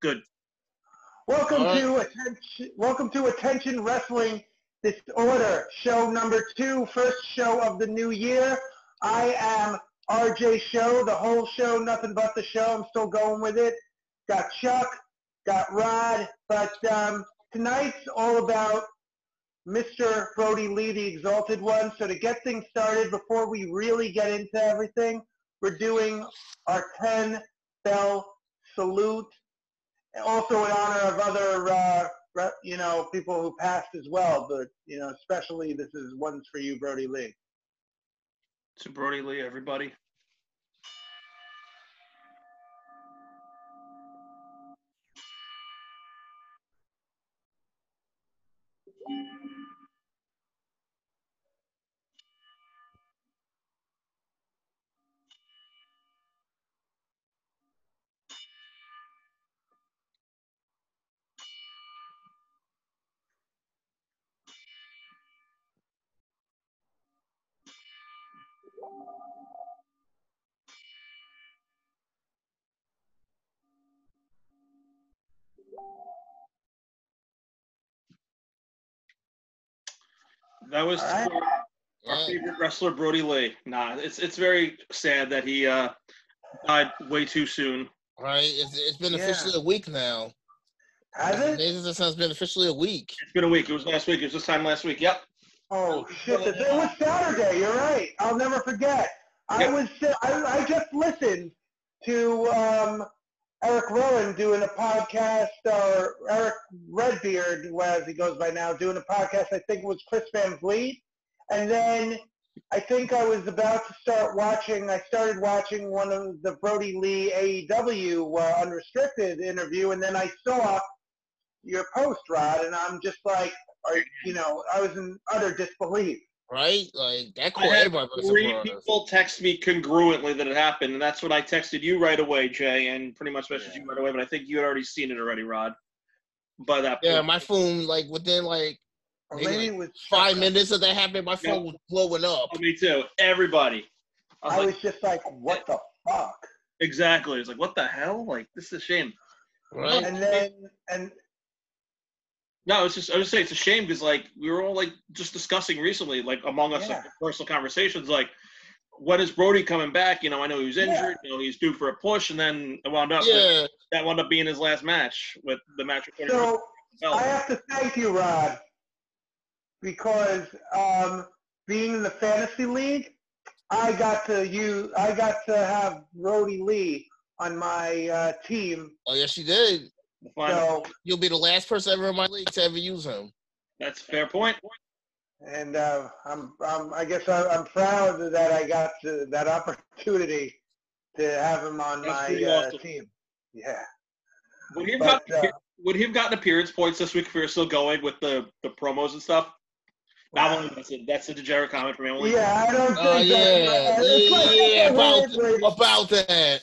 Good. Welcome right. to attention. Welcome to Attention Wrestling Disorder, show number two, first show of the new year. I am RJ Show, the whole show, nothing but the show. I'm still going with it. Got Chuck, got Rod, but um, tonight's all about Mr. Brody Lee, the Exalted One. So to get things started, before we really get into everything, we're doing our 10 bell salute also in honor of other, uh, you know, people who passed as well. But you know, especially this is one's for you, Brody Lee. To Brody Lee, everybody. That was All right. for our Yeah. favorite wrestler, Brody Lee. Nah, it's it's very sad that he uh, died way too soon. Right? It's, it's been Yeah. officially a week now. Has it? Amazing that it's been officially a week. It's been a week. It was last week. It was this time last week. Yep. Oh shit! It was Saturday. You're right. I'll never forget. I was. I, I just listened to um, Eric Rowan doing a podcast, or Eric Redbeard, as he goes by now, doing a podcast. I think it was Chris Van Vliet, and then I think I was about to start watching. I started watching one of the Brody Lee AEW uh, unrestricted interview, and then I saw your post, Rod, and I'm just like, are you know, I was in utter disbelief. Right? Like that I caught had everybody by three people text me congruently that it happened, and that's when I texted you right away, Jay, and pretty much messaged you right away. But I think you had already seen it already, Rod. By that point. Yeah, my phone like within like Maybe maybe it was five minutes of that happening, my phone was blowing up. Oh, me too. Everybody. I was I like, was just like, what the fuck? exactly. It's like, what the hell? Like, this is a shame. Right? And then, and No, it's just I was saying it's a shame because like we were all like just discussing recently, like among us, like personal conversations, like when is Brody coming back? You know, I know he was Yeah. injured. You know, he's due for a push, and then it wound up Yeah. that wound up being his last match with the match so belt. I have to thank you, Rod, because um, being in the fantasy league, I got to you, I got to have Brody Lee on my uh, team. Oh yes, you did. Fine. So, You'll be the last person ever in my league to ever use him. That's a fair point. and uh, I'm, I'm, I guess I, I'm proud that I got to, that opportunity to have him on That's my pretty uh, team. Yeah. Would he have But, gotten, uh, would he have gotten appearance points this week if we were still going with the, the promos and stuff? That one, that's a, that's a degenerate comment from Emily. Yeah, I don't think Oh that- yeah, it's like- yeah, about about that.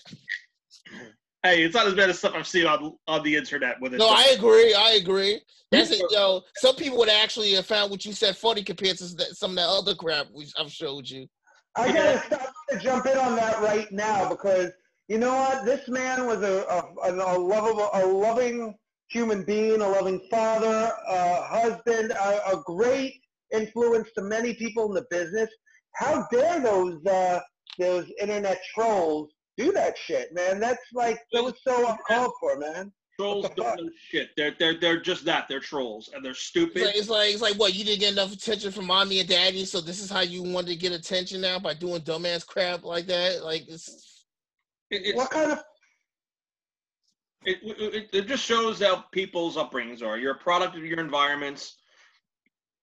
Hey, it's not as bad as stuff I've seen on on the internet with it. No, I agree. I agree. That's it, yo. Some people would actually have found what you said funny compared to some of that other crap we, I've showed you. I gotta stop to jump in on that right now because you know what? This man was a a, a lovable, a loving human being, a loving father, a husband, a, a great influence to many people in the business. How dare those uh, those internet trolls do that shit, man? That's like that was so uncalled for, man. Trolls don't fuck? know shit. They're they're they're just that. They're trolls and they're It's stupid. like, it's like it's like what you didn't get enough attention from mommy and daddy, so this is how you wanted to get attention now by doing dumbass crap like that. Like it's It, it's- What kind of it, it, it just shows how people's upbringings are. You're a product of your environments,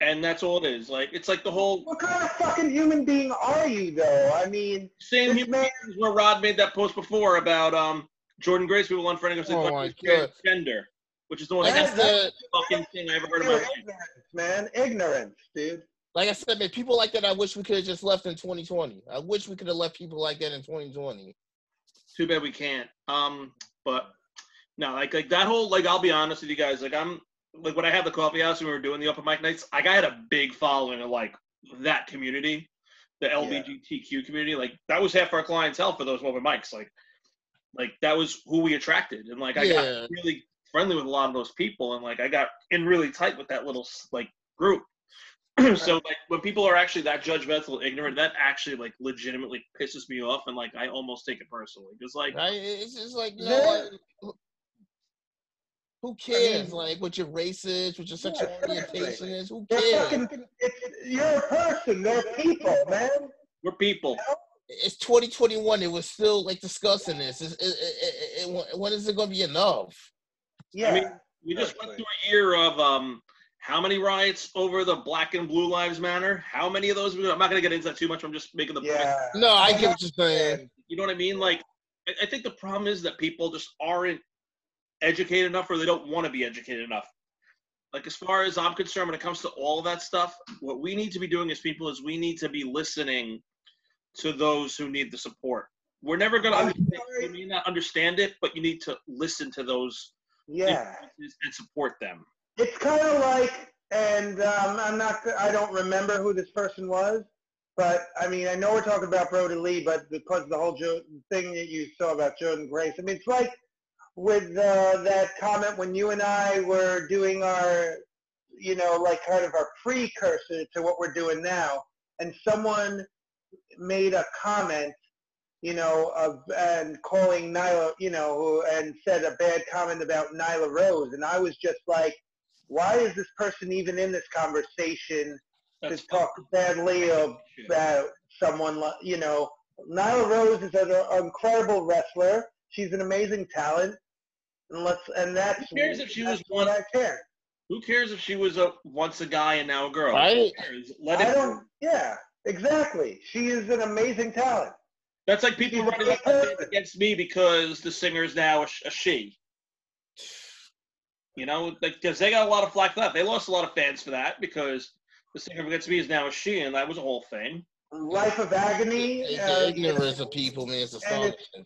and that's all it is. Like it's like the whole what kind of fucking human being are you, though? I mean, same this human man. beings where Rod made that post before about um Jordynne Grace people unfriending us Oh my as God. transgender, which is the most like I That- said, fucking thing I ever heard in my life. ignorance, man. Ignorance, dude. like I said, man, people like that I wish we could have just left in 2020. I wish we could have left people like that in 2020. Too bad we can't. Um, but no, like like that whole like I'll be honest with you guys. Like I'm like when I had the coffee house and we were doing the open mic nights, like I had a big following of like that community, the LGBTQ community. Like that was half our clientele for those open mics. Like like that was who we attracted, and like I Yeah. got really friendly with a lot of those people, and like I got in really tight with that little like group. so like when people are actually that judgmental, ignorant, that actually like legitimately pisses me off, and like I almost take it personally because like Right? It's just like, Yeah. like, who cares? mean- like what your race is, what your sexual exactly. orientation is. Who They're cares? fucking, you're a person. They're people, man. we're people. It's 2021. It was still like discussing this. It, it, it, it, when is it going to be enough? Yeah. I mean, We just went through a year of um how many riots over the Black and Blue Lives Matter? How many of those? I'm not gonna get into that too much. I'm just making the point. yeah. No, I get what you're saying. You know what I mean? Like, I, I think the problem is that people just aren't educated enough, or they don't want to be educated enough. Like, as far as I'm concerned, when it comes to all that stuff, what we need to be doing as people is we need to be listening to those who need the support. We're never gonna understand, you may not understand it, but you need to listen to those Yeah. and support them. It's kind of like, and um, I'm not, I don't remember who this person was, but I mean, I know we're talking about Brody Lee, but because of the whole jo- thing that you saw about Jordynne Grace, I mean, it's like with uh, that comment when you and I were doing our, you know, like kind of our precursor to what we're doing now, and someone made a comment you know, of and calling Nyla, you know, who and said a bad comment about Nyla Rose, and I was just like, why is this person even in this conversation That's to talk badly about someone? li- You know, Nyla Rose is an incredible wrestler. She's an amazing talent, and let's and that's Who cares if she was one- I care. Who cares if she was a once a guy and now a girl? Right. Who cares? Let I it. don't. Yeah, exactly. She is an amazing talent. That's like people She's a running up and down person. against me because the singer is now a, a she. You know, like because they got a lot of flack for that. They lost a lot of fans for that because the singer against me is now a she, and that was a whole thing. Life of Agony. It's uh, the ignorance of people, man. It's and astonishing.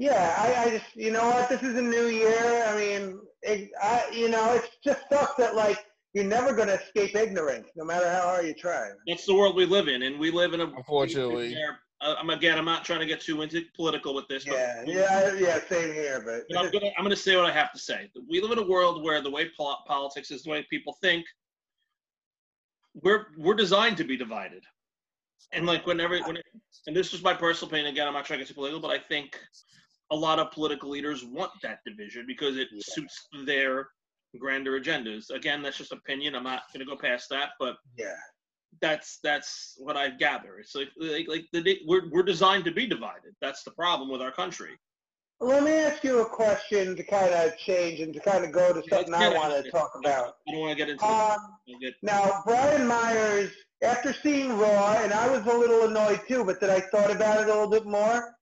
Yeah, I, I just, you know what, this is a new year. I mean, it, I, you know, it's just stuff that like you're never going to escape ignorance, no matter how hard you try. That's the world we live in, and we live in a. Unfortunately. uh, I'm again. I'm not trying to get too into political with this, but Yeah, yeah, yeah, same here. But But I'm gonna I'm gonna say what I have to say. We live in a world where the way pol- politics is, the way people think, we're we're designed to be divided. And like whenever when it, and this is my personal opinion. Again, I'm not trying to get too political, but I think a lot of political leaders want that division because it Yeah. suits their grander agendas. Again, that's just opinion. I'm not gonna go past that, but yeah, that's that's what I gather. It's like like, like the we're we're designed to be divided. That's the problem with our country. let me ask you a question to kind of change and to kind of go to something I want to talk about. I don't want to get into. Um, it. Get- Now, Brian Myers, after seeing Raw, and I was a little annoyed too, but then I thought about it a little bit more.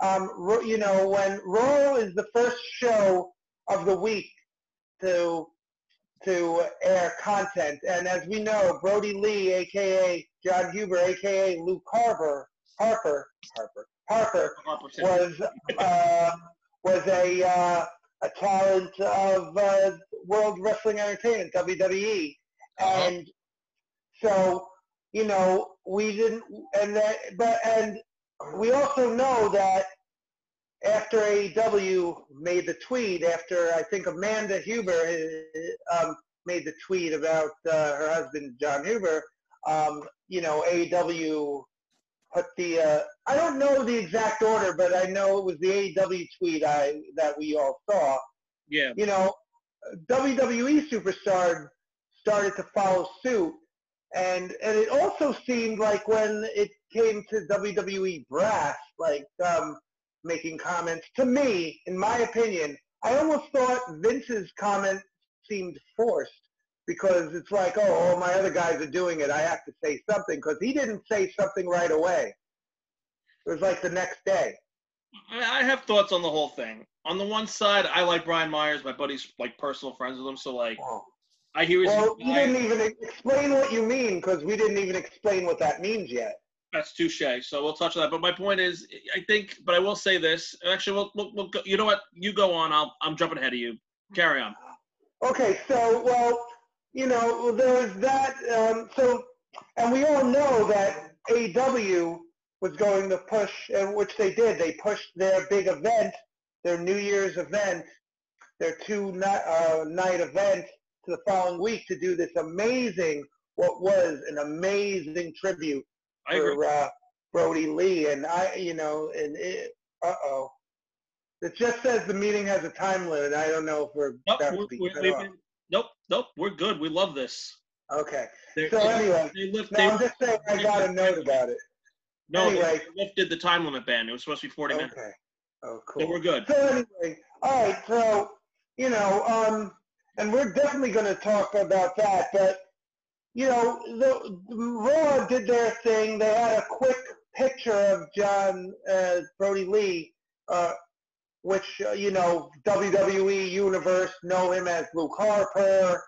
Um, you know, when Raw is the first show of the week to to air content, and as we know, Brody Lee, aka Jon Huber, aka Luke Harper, Harper, Harper, Harper, was uh, was a uh, a talent of uh, World Wrestling Entertainment (WWE), Uh-huh. and so you know we didn't, and that, but and we also know that after AEW made the tweet, after I think Amanda Huber um, made the tweet about uh, her husband Jon Huber, um, you know AEW put the uh, I don't know the exact order, but I know it was the AEW tweet I that we all saw. Yeah, You know, WWE superstar started to follow suit, and and it also seemed like when it came to WWE brass, like um, making comments to me, in my opinion, I almost thought Vince's comment seemed forced because it's like, oh, all my other guys are doing it. I have to say something because he didn't say something right away. It was like the next day. I have thoughts on the whole thing. On the one side, I like Brian Myers. My buddy's like personal friends with him, so like I hear his. Well, you didn't even explain what you mean because we didn't even explain what that means yet. That's touche. So we'll touch on that. But my point is, I think. But I will say this. Actually, we'll, we'll, we'll go, you know what? You go on. I'll I'm jumping ahead of you. Carry on. Okay, so well, you know, there was that. Um, so, and we all know that AW was going to push, which they did. They pushed their big event, their New Year's event, their two night, uh, night event to the following week to do this amazing, what was an amazing tribute. For uh, Brody Lee. And I, you know, and it, uh oh. It just says the meeting has a time limit. I don't know if we're Nope, we're, we're, been- nope, nope, we're good. We love this. Okay. They, So anyway, they lift, No, they, I'm just saying I got a note about it. no, they lifted the time limit ban. It was supposed to be 40 minutes. Okay. Oh, cool. So we're good. So anyway, all right. So you know, um, and we're definitely going to talk about that. But you know, the, Raw did their thing. They had a quick picture of John uh, Brody Lee, uh, which uh, you know, WWE universe know him as Luke Harper.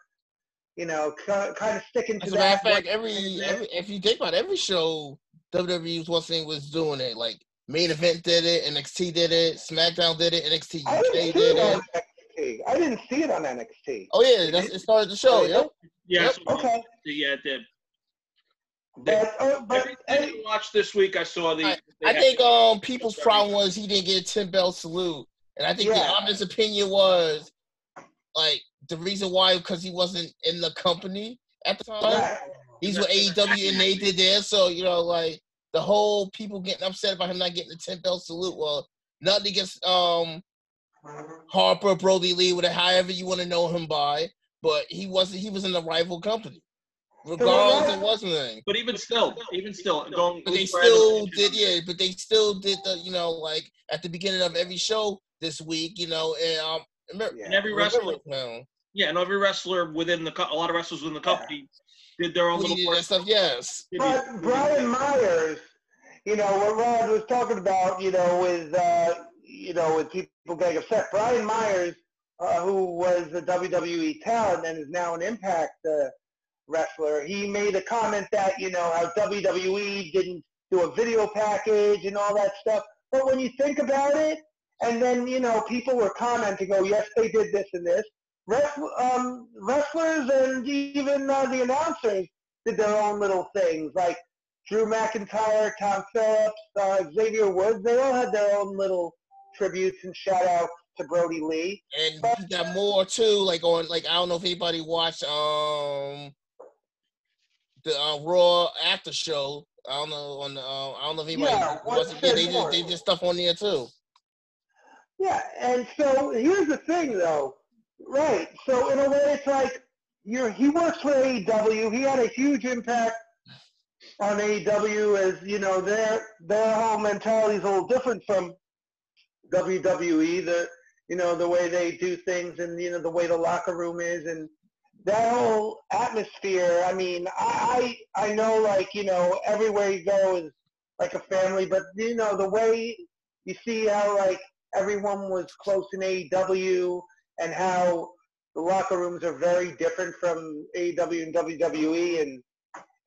You know, kind of sticking to As a matter of fact, every, every if you think about it, every show WWE's one thing was doing it. Like main event did it, NXT did it, SmackDown did it, NXT UK see it it. on NXT. I didn't see it on NXT. Oh yeah, that's it started the show. Yep. Yeah, Yep. so- Okay. yeah, it did. But, uh, but Everything I watched this week, I saw the. I- I think um people's problem was he didn't get a ten bell salute, and I think the Yeah. honest opinion was like the reason why because he wasn't in the company at the time. Right. He's with AEW and they did there, so you know like the whole people getting upset about him not getting the ten bell salute. Well, nothing against um Harper, Brody Lee, whatever, however you want to know him by, but he wasn't. He was in the rival company. Regardless, it wasn't anything. But even still, even still, going. But they still did, yeah. But they still did the, you know, like at the beginning of every show this week, you know, and um, remember, And every wrestler, now, yeah, and every wrestler within the, co- a lot of wrestlers within the company did their own we little part. stuff. Yes, But Brian Myers, you know, what Rod was talking about, you know, with, uh, you know, with people getting upset. Brian Myers, uh, who was a WWE talent and is now an Impact uh, wrestler, he made a comment that, you know, how WWE didn't do a video package and all that stuff. But when you think about it, and then, you know, people were commenting, oh, yes, they did this and this. Um, wrestlers and even uh, the announcers did their own little things, like Drew McIntyre, Tom Phillips, uh, Xavier Woods. They all had their own little tributes and shout outs to Brody Lee. and he got more too. Like on, like I don't know if anybody watched um the uh, Raw after show. I don't know on the. Uh, I don't know if anybody Yeah, what wasn't. Yeah, they did. They did stuff on there too. Yeah, and so here's the thing, though. Right. So in a way, it's like you're. He works for AEW. He had a huge impact on AEW, as you know, their their whole mentality is a little different from WWE. The you know the way they do things, and you know the way the locker room is, and that whole atmosphere. I mean, I I, I know like you know everywhere you go is like a family, but you know the way you see how like everyone was close in AEW and how the locker rooms are very different from AEW and WWE and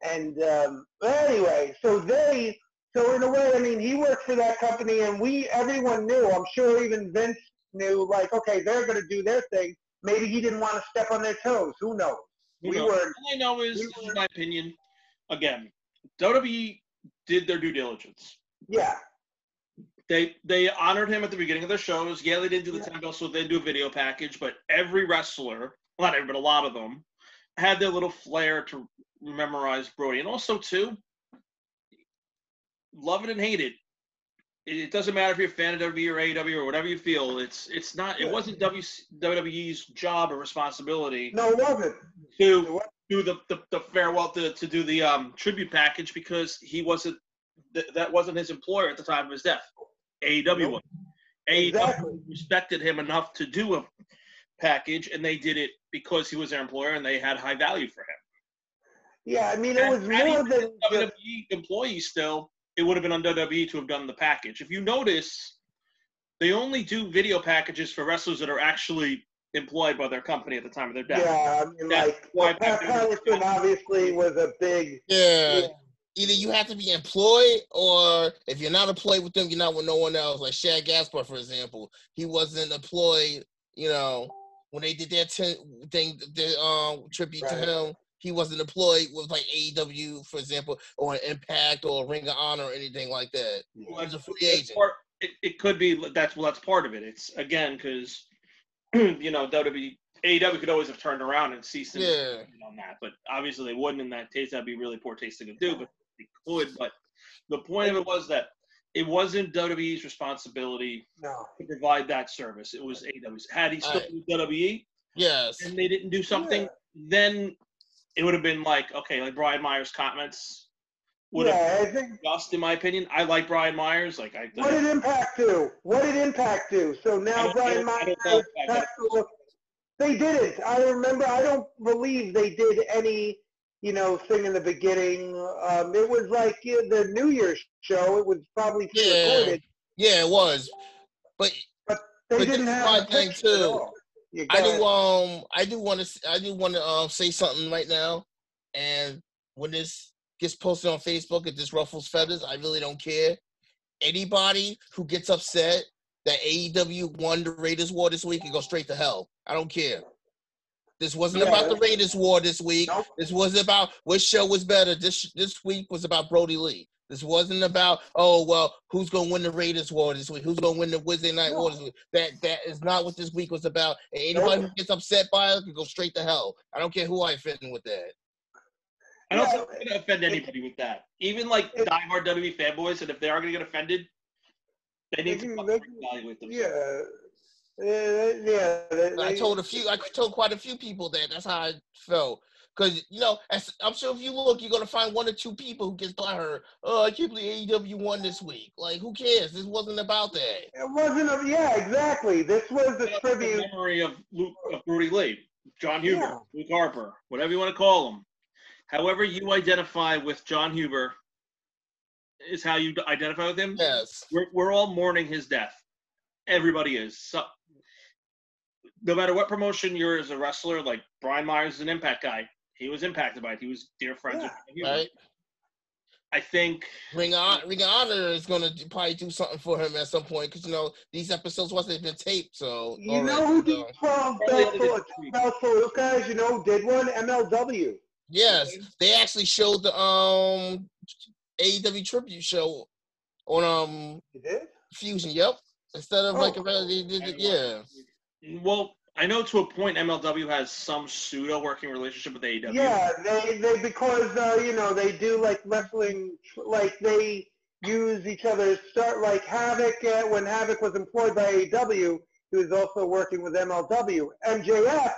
and um, anyway, so they so in a way, I mean, he worked for that company, and we everyone knew. I'm sure even Vince knew, like, okay, they're going to do their thing. Maybe he didn't want to step on their toes. Who knows? Who we knows? were All I know is, we is my opinion. Again, WWE did their due diligence. yeah, They they honored him at the beginning of their shows. Yeah, they didn't do the Yeah. ten bell, so they didn't do a video package. But every wrestler, not every, but a lot of them, had their little flair to memorize Brody. And also too, love it and hate it. It doesn't matter if you're a fan of WWE or AEW or whatever you feel. It's it's not. It wasn't W WWE's job or responsibility no, it wasn't. to It do the, the, the farewell to, to do the um, tribute package because he wasn't th- that wasn't his employer at the time of his death. AEW Nope. was. AEW Exactly. respected him enough to do a package, and they did it because he was their employer and they had high value for him. Yeah, I mean, it was more than just, WWE employee still, it would have been on WWE to have done the package. If you notice, they only do video packages for wrestlers that are actually employed by their company at the time of their death. yeah. I mean, That's like why Pat Pat- Patterson obviously was a big. Yeah. Yeah. Either you have to be employed, or if you're not employed with them, you're not with no one else. Like Shad Gaspard, for example, he wasn't employed. You know, when they did their ten thing, their um tribute to him, he wasn't employed with like AEW, for example, or Impact or Ring of Honor or anything like that. Well, He's a free agent. part- it, it could be that's well, that's part of it. It's again because you know WWE AEW could always have turned around and ceased and Yeah. on that, but obviously they wouldn't in that case. That'd be really poor tasting to do, but they could. But the point of it was that it wasn't WWE's responsibility No. to provide that service. It was AEW's. Had he still Right. been WWE Yes. and they didn't do something, then it would have been like okay, like Brian Myers' comments would have Yeah, I think just in my opinion. I like Brian Myers. Like I, what did Impact do? What did Impact do? So now Brian Myers don't know if I- has to look. They didn't. I remember. I don't believe they did any, you know, thing in the beginning. Um, it was like yeah, the New Year's show. It was probably Yeah. pre-recorded. Yeah, it was. But but They But didn't have my thing, picture at too. You I do um I do want to I do want to um say something right now, and when this gets posted on Facebook, it just ruffles feathers. I really don't care. Anybody who gets upset that AEW won the ratings war this week can go straight to hell. I don't care. This wasn't Yeah, about the ratings war this week. Nope. This wasn't about which show was better. This this week was about Brody Lee. This wasn't about oh well who's gonna win the ratings war this week? Who's gonna win the Wednesday night war this week? That that is not what this week was about. And anybody who gets upset by it can go straight to hell. I don't care who I offend with that. I don't Yeah, I'm gonna offend anybody with that. Even like it- diehard WWE fanboys, and if they are gonna get offended, they need to can- fucking evaluate themselves. Yeah. Yeah, yeah. they- I told a few, I told quite a few people that. That's how I felt. Cause you know, as, I'm sure if you look, you're gonna find one or two people who gets butthurt. Oh, I can't believe AEW won this week. Like, who cares? This wasn't about that. It wasn't a, yeah, exactly. This was the That's tribute. the memory of Luke of Brody Lee, Jon Huber, Yeah. Luke Harper, whatever you want to call him. However you identify with Jon Huber is how you identify with him. Yes. We're, we're all mourning his death. Everybody is. So, no matter what promotion you're as a wrestler, like Brian Myers is an impact guy. He was impacted by it. He was dear friends Yeah. Jon Huber. Right. I think Ring of, Ring of Honor is gonna do- probably do something for him at some point because you know these episodes wasn't been taped, so You know who did 12 Probably belts ended for, this week. belts for Luke guys? You know did one? MLW. yes, they actually showed the um AEW tribute show on um Fusion. Yep, instead of like Oh. a regular, they did it, yeah. well, I know to a point MLW has some pseudo working relationship with AEW. Yeah, they they because uh, you know they do like wrestling, like they use each other's start like Havoc. Uh, when Havoc was employed by AEW, he was also working with MLW. MJF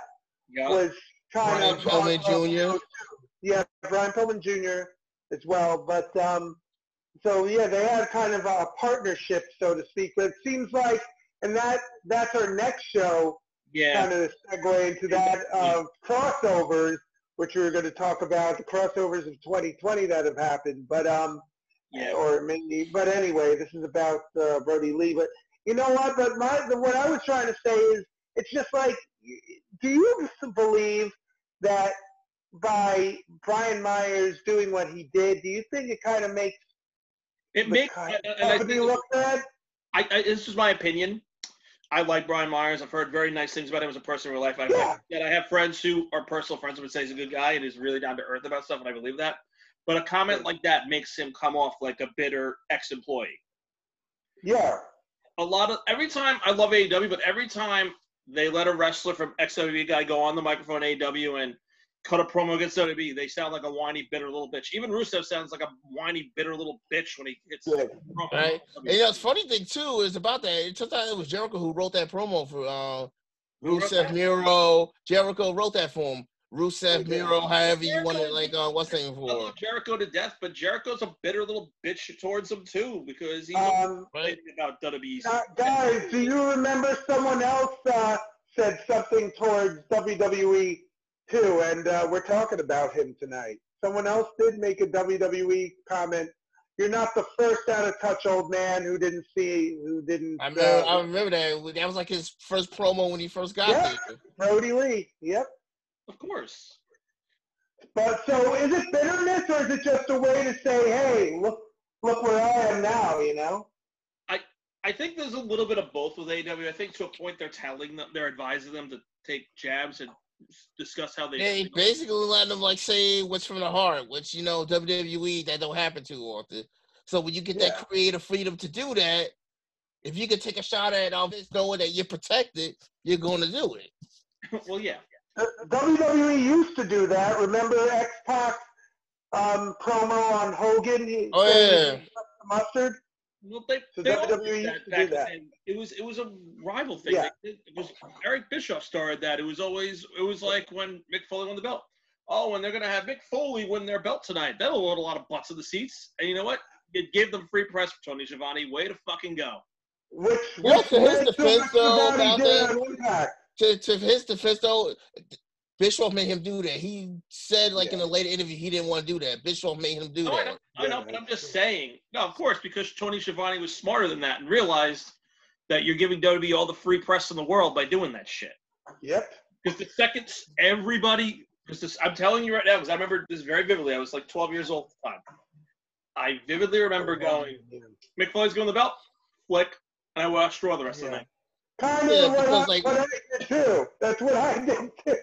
Yeah. was kind Brian of Pillman Jr.. Yeah, Brian Pillman Jr. as well. But um, so yeah, they had kind of a partnership, so to speak. But it seems like, and that that's our next show Yeah. kind of a segue into that of crossovers, which we were going to talk about the crossovers of 2020 that have happened. But um, Yeah. or maybe, but anyway, this is about uh, Brody Lee. But you know what? But my the, what I was trying to say is, it's just like, do you believe that by Brian Myers doing what he did, do you think it kind of makes It makes. co- and I company think- look bad? I, I, this is my opinion. I like Brian Myers. I've heard very nice things about him as a person in real life. I, Yeah. and I have friends who are personal friends who would say he's a good guy and is really down to earth about stuff, and I believe that. But a comment like that makes him come off like a bitter ex-employee. Yeah, A lot of every time I love AEW, but every time they let a wrestler from ex-WWE guy go on the microphone AEW and cut a promo against WWE, they sound like a whiny, bitter little bitch. Even Rusev sounds like a whiny, bitter little bitch when he hits good. promo. Right. And you know, the funny thing too is about that. It turns out it was Jericho who wrote that promo for uh, Rusev? Miro. Jericho wrote that for him. Rusev Okay. Miro, however you want it, Jericho- like uh, what's the name I love Jericho to death, but Jericho's a bitter little bitch towards him too because he's Um, Right. complaining about WWE. Uh, guys, do you remember someone else uh, said something towards WWE too? And uh, we're talking about him tonight. Someone else did make a WWE comment. You're not the first out of touch old man who didn't see, who didn't. I remember, I uh, remember that. That was like his first promo when he first got Yeah. there. Brody Lee. Yep. Of course. But so, is it bitterness or is it just a way to say, "Hey, look, look where I am now"? You know? I I think there's a little bit of both with AEW. I think to a point they're telling them, they're advising them to take jabs at discuss how they. They basically letting them like say what's from the heart, which you know WWE that don't happen too often. So when you get Yeah. that creative freedom to do that, if you can take a shot at all this knowing that you're protected, you're going to do it. well, yeah. The- WWE used to do that. Remember X Pac um, promo on Hogan? He Oh, said yeah. Mustard. Well, they, So they WWE did used that to do that. then. It was it was a rival thing. Yeah. They It was Eric Bischoff started that. It was always it was like when Mick Foley won the belt. Oh, and they're gonna have Mick Foley win their belt tonight. That'll load a lot of butts in the seats. And you know what? It gave them free press for Tony Schiavone. Way to fucking go. Which, Well, which to his defense, though, about that- To, to his defense, though, Bischoff made him do that. He said, like in a later interview, he didn't want to do that. Bischoff made him do No, I that. know, I know, but I'm just true. saying. No, of course, because Tony Schiavone was smarter than that and realized that you're giving WWE all the free press in the world by doing that shit. Yep. Because the second everybody, because this, I'm telling you right now, because I remember this very vividly. I was like 12 years old at the time. I vividly remember oh, going, Mick Foley's going the belt, flick, and I watched Raw the rest of the night. Kind Yeah, of what, because, I, like- what I did too. That's what I did too.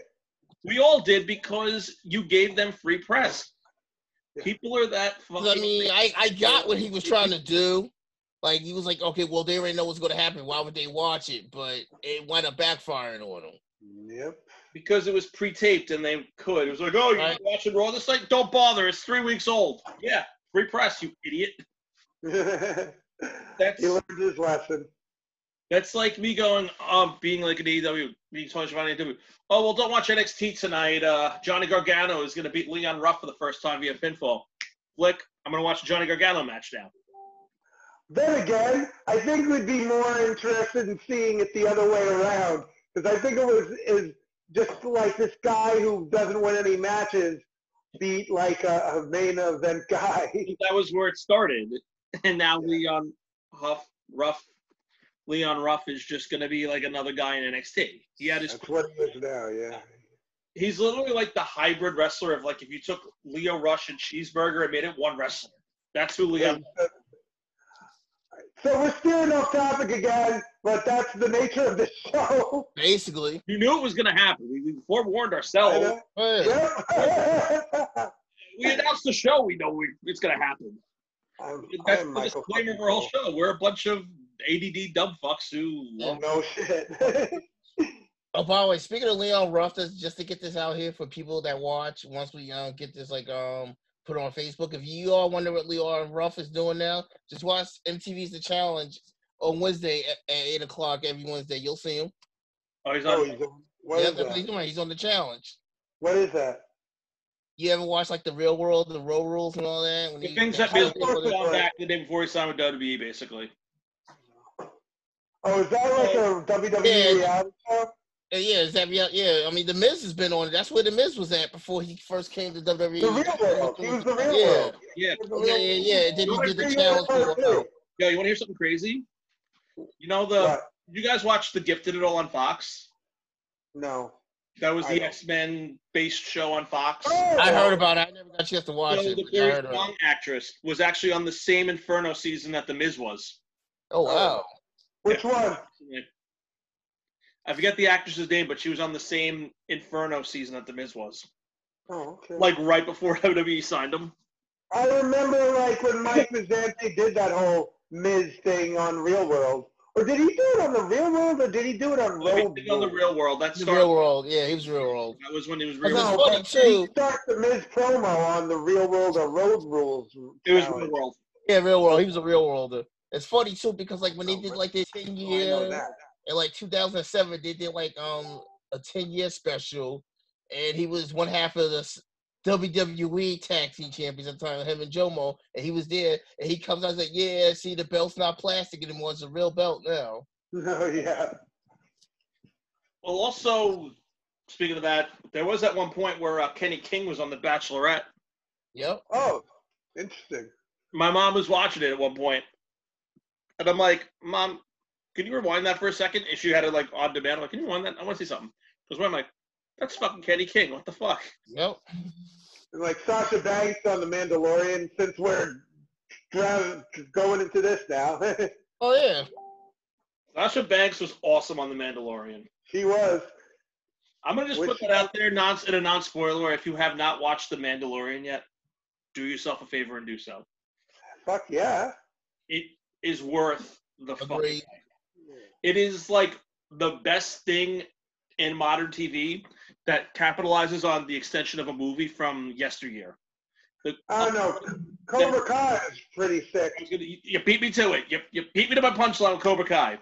We all did because you gave them free press. People are that fucking. I mean, I, I got what he was trying to do. Like he was like, okay, well they already know what's going to happen. Why would they watch it? But it wound up backfiring on them. Yep. because it was pre-taped and they could. It was like, oh, you're Right. watching Raw this night? Don't bother. It's three weeks old. Yeah, free press, you idiot. That's he learned his lesson. That's like me going, um, being like an AEW, being Tony Schiavone AEW. Oh well, don't watch NXT tonight. Uh, Johnny Gargano is going to beat Leon Ruff for the first time via pinfall. Flick, I'm going to watch a Johnny Gargano match now. Then again, I think we'd be more interested in seeing it the other way around. Because I think it was is just like this guy who doesn't win any matches beat like a, a main event guy. That was where it started, and now Leon Huff Ruff. Leon Ruff is just going to be like another guy in NXT. He had his That's what he is now, yeah. he's literally like the hybrid wrestler of like if you took Lio Rush and Cheeseburger and made it one wrestler. That's who Leo. So we're steering off topic again, but that's the nature of the show. Basically. You knew it was going to happen. We, we forewarned ourselves. Yeah. We announced the show. We know we, it's going to happen. I'm, That's I'm the Michael disclaimer of fucking our whole show. We're a bunch of ADD dumb fucks who love. No shit. Oh, by the way, speaking of Leon Ruff, just to get this out here for people that watch. Once we uh, get this like um put on Facebook, if you all wonder what Leon Ruff is doing now, just watch MTV's The Challenge on Wednesday at, at eight o'clock every Wednesday. You'll see him. Oh, he's oh, on. he's on, what yeah, is that's he's that? doing. He's on The Challenge. What is that? You ever watch like the Real World, the Road Rules, and all that? When the he- things that how Miz was put on back the day before he signed with WWE, basically. Oh, is that like oh. a WWE Yeah. reality show? Yeah, yeah, is that real? Yeah, I mean, the Miz has been on it. That's where the Miz was at before he first came to WWE. The real world. He was the real yeah. world. Yeah. He Yeah, yeah, yeah. And then You he did the agree challenge with for a that, while. too? Yo, you want to hear something crazy? You know the. What? You guys watched The Gifted at all on Fox? No. That was the. X Men based show on Fox. Oh, I heard about it. I never got a chance to watch So it. the but I heard very about young actress was actually on the same Inferno season that The Miz was. Oh wow. Which one? I forget the actress's name, but she was on the same Inferno season that The Miz was. Oh, okay. Like right before WWE signed him. I remember like when Mike Mizanin did that whole Miz thing on Real World. Or did he do it on the Real World or did he do it on He Road did on the real world. That The real world. Yeah, he was real world. That was when he was real. it's No, funny, but he too. start the Miz promo on the Real World or Road Rules? It was real world. Yeah, real world. He was a real worlder. It's funny too because like when they Oh, did like their ten I know year that. in like 2007, they did like um a 10 year special, and he was one half of the WWE Tag Team Champions at the time, him and Jomo, and he was there, and he comes out and like, "Yeah, see, the belt's not plastic anymore; it's a real belt now." Oh yeah. Well, also speaking of that, there was at one point where uh, Kenny King was on The Bachelorette. Yep. Oh, interesting. My mom was watching it at one point, and I'm like, "Mom, can you rewind that for a second? And she had it like on demand. I'm like, can you rewind that? I want to see something. Because when I'm like, that's fucking Kenny King. What the fuck? Yep. And like Sasha Banks on The Mandalorian, since we're going into this now, Oh yeah. Sasha Banks was awesome on The Mandalorian. she was. I'm gonna just Which- put that out there, non in a non-spoiler. If you have not watched The Mandalorian yet, do yourself a favor and do so. Fuck yeah. It is worth the fucking Agreed. it is like the best thing in modern TV that capitalizes on the extension of a movie from yesteryear. The- I don't know. Cobra Kai is pretty sick. Gonna- you, you beat me to it. You, you beat me to my punchline with Cobra Kai.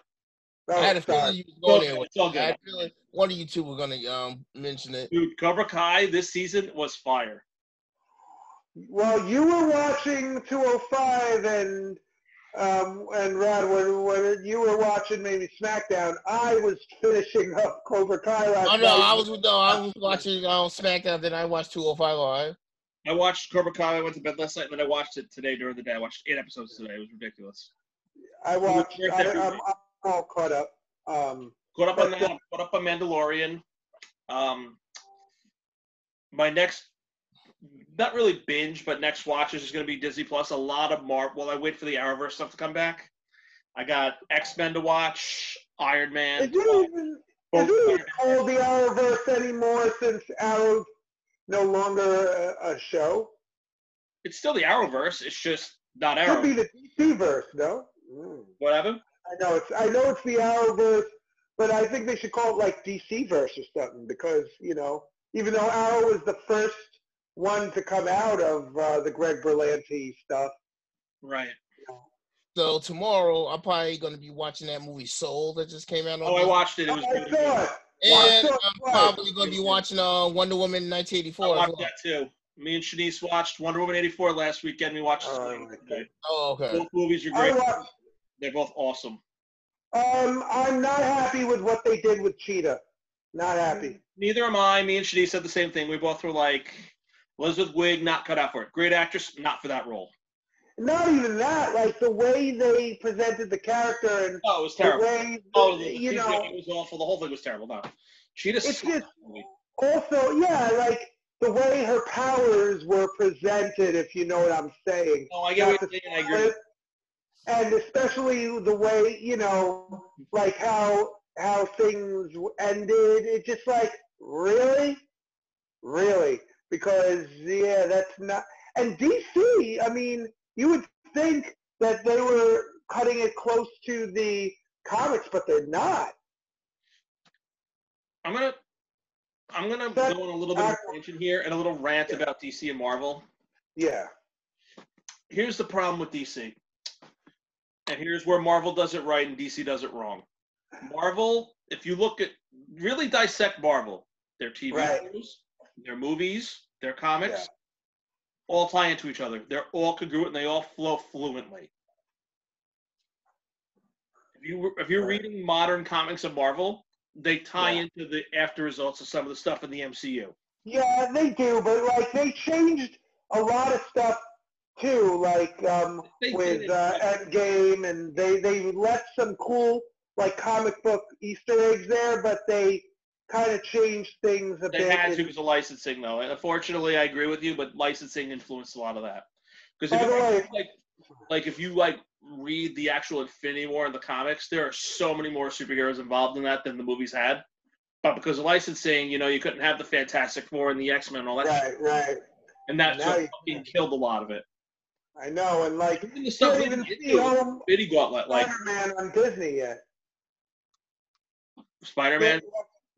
I had a feeling you was going there. with It's all. I had good. a feeling one of you two were gonna um mention it. Dude, Cobra Kai this season was fire. Well, you were watching 205 and um, and Rod, when, when you were watching maybe SmackDown, I was finishing up Cobra Kai last Oh no, night. I was no, I was watching um SmackDown. Then I watched 205 Live. I watched Cobra Kai. I went to bed last night, and then I watched it today during the day. I watched eight episodes today. It was ridiculous. I watched. I, I'm. I'm all caught up. Um, Caught up on But, that. Caught up on Mandalorian. Um, my next, not really binge, but next watch is just going to be Disney Plus. A lot of Mar. While I wait for the Arrowverse stuff to come back, I got X Men to watch, Iron Man. it even is it even called the Arrowverse anymore since Arrow's no longer a, a show? It's still the Arrowverse. It's just not It Arrow. should be the DC verse, no? Mm. Whatever. I know it's I know it's the Arrowverse, but I think they should call it like DC verse or something because you know even though Arrow was the first one to come out of uh, the Greg Berlanti stuff. Right. So tomorrow I'm probably gonna be watching that movie Soul that just came out. on Oh, I watched it. It was I good. saw. And I saw it I'm probably gonna be watching uh Wonder Woman I 1984 I watched well. that too. Me and Shanice watched Wonder Woman 84 last weekend. We watched Oh, this I week. like that. Oh, okay. Both movies are great. watched. They're both awesome. Um, I'm not happy with what they did with Cheetah. Not happy. Neither am I. Me and Shanice said the same thing. We both were like, Elizabeth Wiig, not cut out for it. Great actress, not for that role. Not even that. Like the way they presented the character and Oh, it was the terrible. way Oh, the you know. it was awful. The whole thing was terrible. No, Cheetah. It's just- Also, yeah, like the way her powers were presented, if you know what I'm saying. No, I get what you're saying. I agree. And especially the way, you know, like how how things ended. It just like really, really, because yeah, that's not. And DC, I mean, you would think that they were cutting it close to the comics, but they're not. I'm gonna, I'm gonna But- go on a little bit of tangent here and a little rant about DC and Marvel. Yeah. Here's the problem with DC, and here's where Marvel does it right and DC does it wrong. Marvel, if you look at really dissect Marvel, their TV Right. shows, their movies, their comics, Yeah. all tie into each other. They're all congruent and they all flow fluently. If you if you're Right. reading modern comics of Marvel, they tie Yeah. into the after results of some of the stuff in the MCU. Yeah, they do, but like they changed a lot of stuff too, like um, with uh, Endgame, and they they left some cool like comic book Easter eggs there, but they kind of changed things a They bit. had to because of licensing, though. Unfortunately, I agree with you, but licensing influenced a lot of that. Because By if the you way- like, like if you like read the actual Infinity War in the comics, there are so many more superheroes involved in that than the movies had. But because of licensing, you know, you couldn't have the Fantastic Four and the X Men and all that, right, shit. right. and that's what fucking killed a lot of it. I know, and like Even the you stuff even see Bitty Gauntlet, like Spider-Man on Disney yet. Spider Man.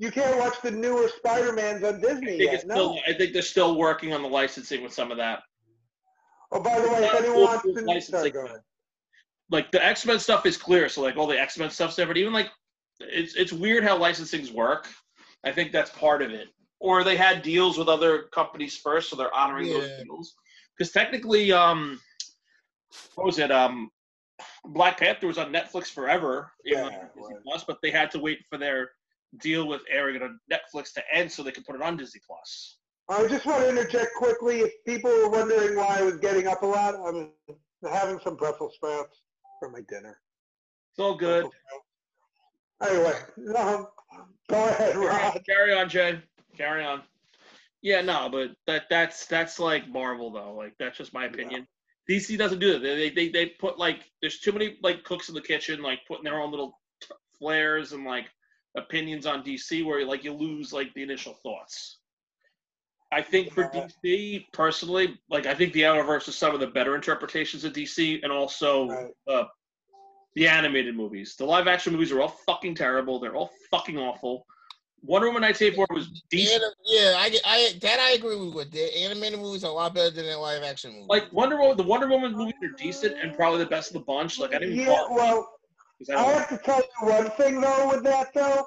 You can't watch the newer Spider-Mans on I Disney think yet. it's No. still. I think they're still working on the licensing with some of that. Oh, by the way, if anyone wants to, licensing, sorry, go though. ahead. like the X Men stuff is clear, so like all the X Men stuff's there, but even like it's it's weird how licensings work. I think that's part of it. Or they had deals with other companies first, so they're honoring those deals. Because technically, um, what was it? Um, Black Panther was on Netflix forever, even though Yeah, it was was. Plus, but they had to wait for their deal with airing it on Netflix to end so they can put it on Disney Plus. I just want to interject quickly. If people were wondering why I was getting up a lot, I'm having some Brussels sprouts for my dinner. It's all good. Anyway, no, go ahead, Carry Rod. carry on, Jay. Carry on. Yeah, no, but that that's that's like Marvel though. Like that's just my opinion. DC doesn't do that. They, they they put like there's too many like cooks in the kitchen, like putting their own little flares and like opinions on DC where like you lose like the initial thoughts. I think for Yeah. DC personally, like I think the Arrowverse is some of the better interpretations of DC, and also Right. uh, the animated movies. The live action movies are all fucking terrible. They're all fucking awful. Wonder Woman 1984 was The decent. anim- yeah, I, I that I agree with. The animated movies are a lot better than the live action movies. Like Wonder Woman, the Wonder Woman movies are decent and probably the best of the bunch. Like I didn't Yeah, call it well, 'cause I have to tell you one thing though with that though.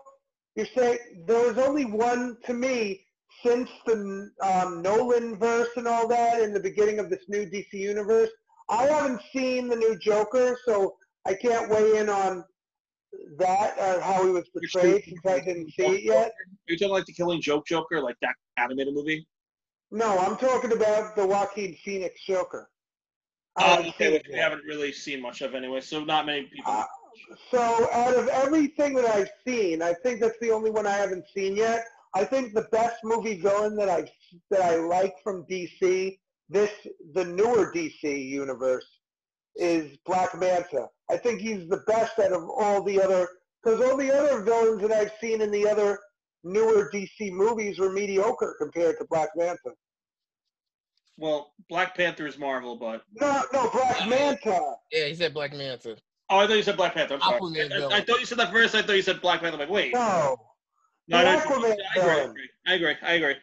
You say there was only one to me since the um, Nolan verse and all that in the beginning of this new DC universe. I haven't seen the new Joker, so I can't weigh in on that or how he was portrayed since I didn't see it yet. Are you talking like the Killing Joke Joker, like that animated movie? No, I'm talking about the Joaquin Phoenix Joker. Oh, okay, which we haven't really seen much of anyway, so not many people. Uh, so out of everything that I've seen, I think that's the only one I haven't seen yet. I think the best movie villain that I that I like from DC, this the newer DC universe, is Black Manta. I think he's the best out of all the other because all the other villains that I've seen in the other newer DC movies were mediocre compared to Black Manta. well, Black Panther is Marvel, but No, no, Black Manta. yeah, he said Black Manta. Oh, I thought you said Black Panther. I'm sorry. Aquaman I, I, villain. thought you said that first. I thought you said Black Panther. I'm like, wait, No. no, no, Aquaman I agree, I agree. I agree. I agree.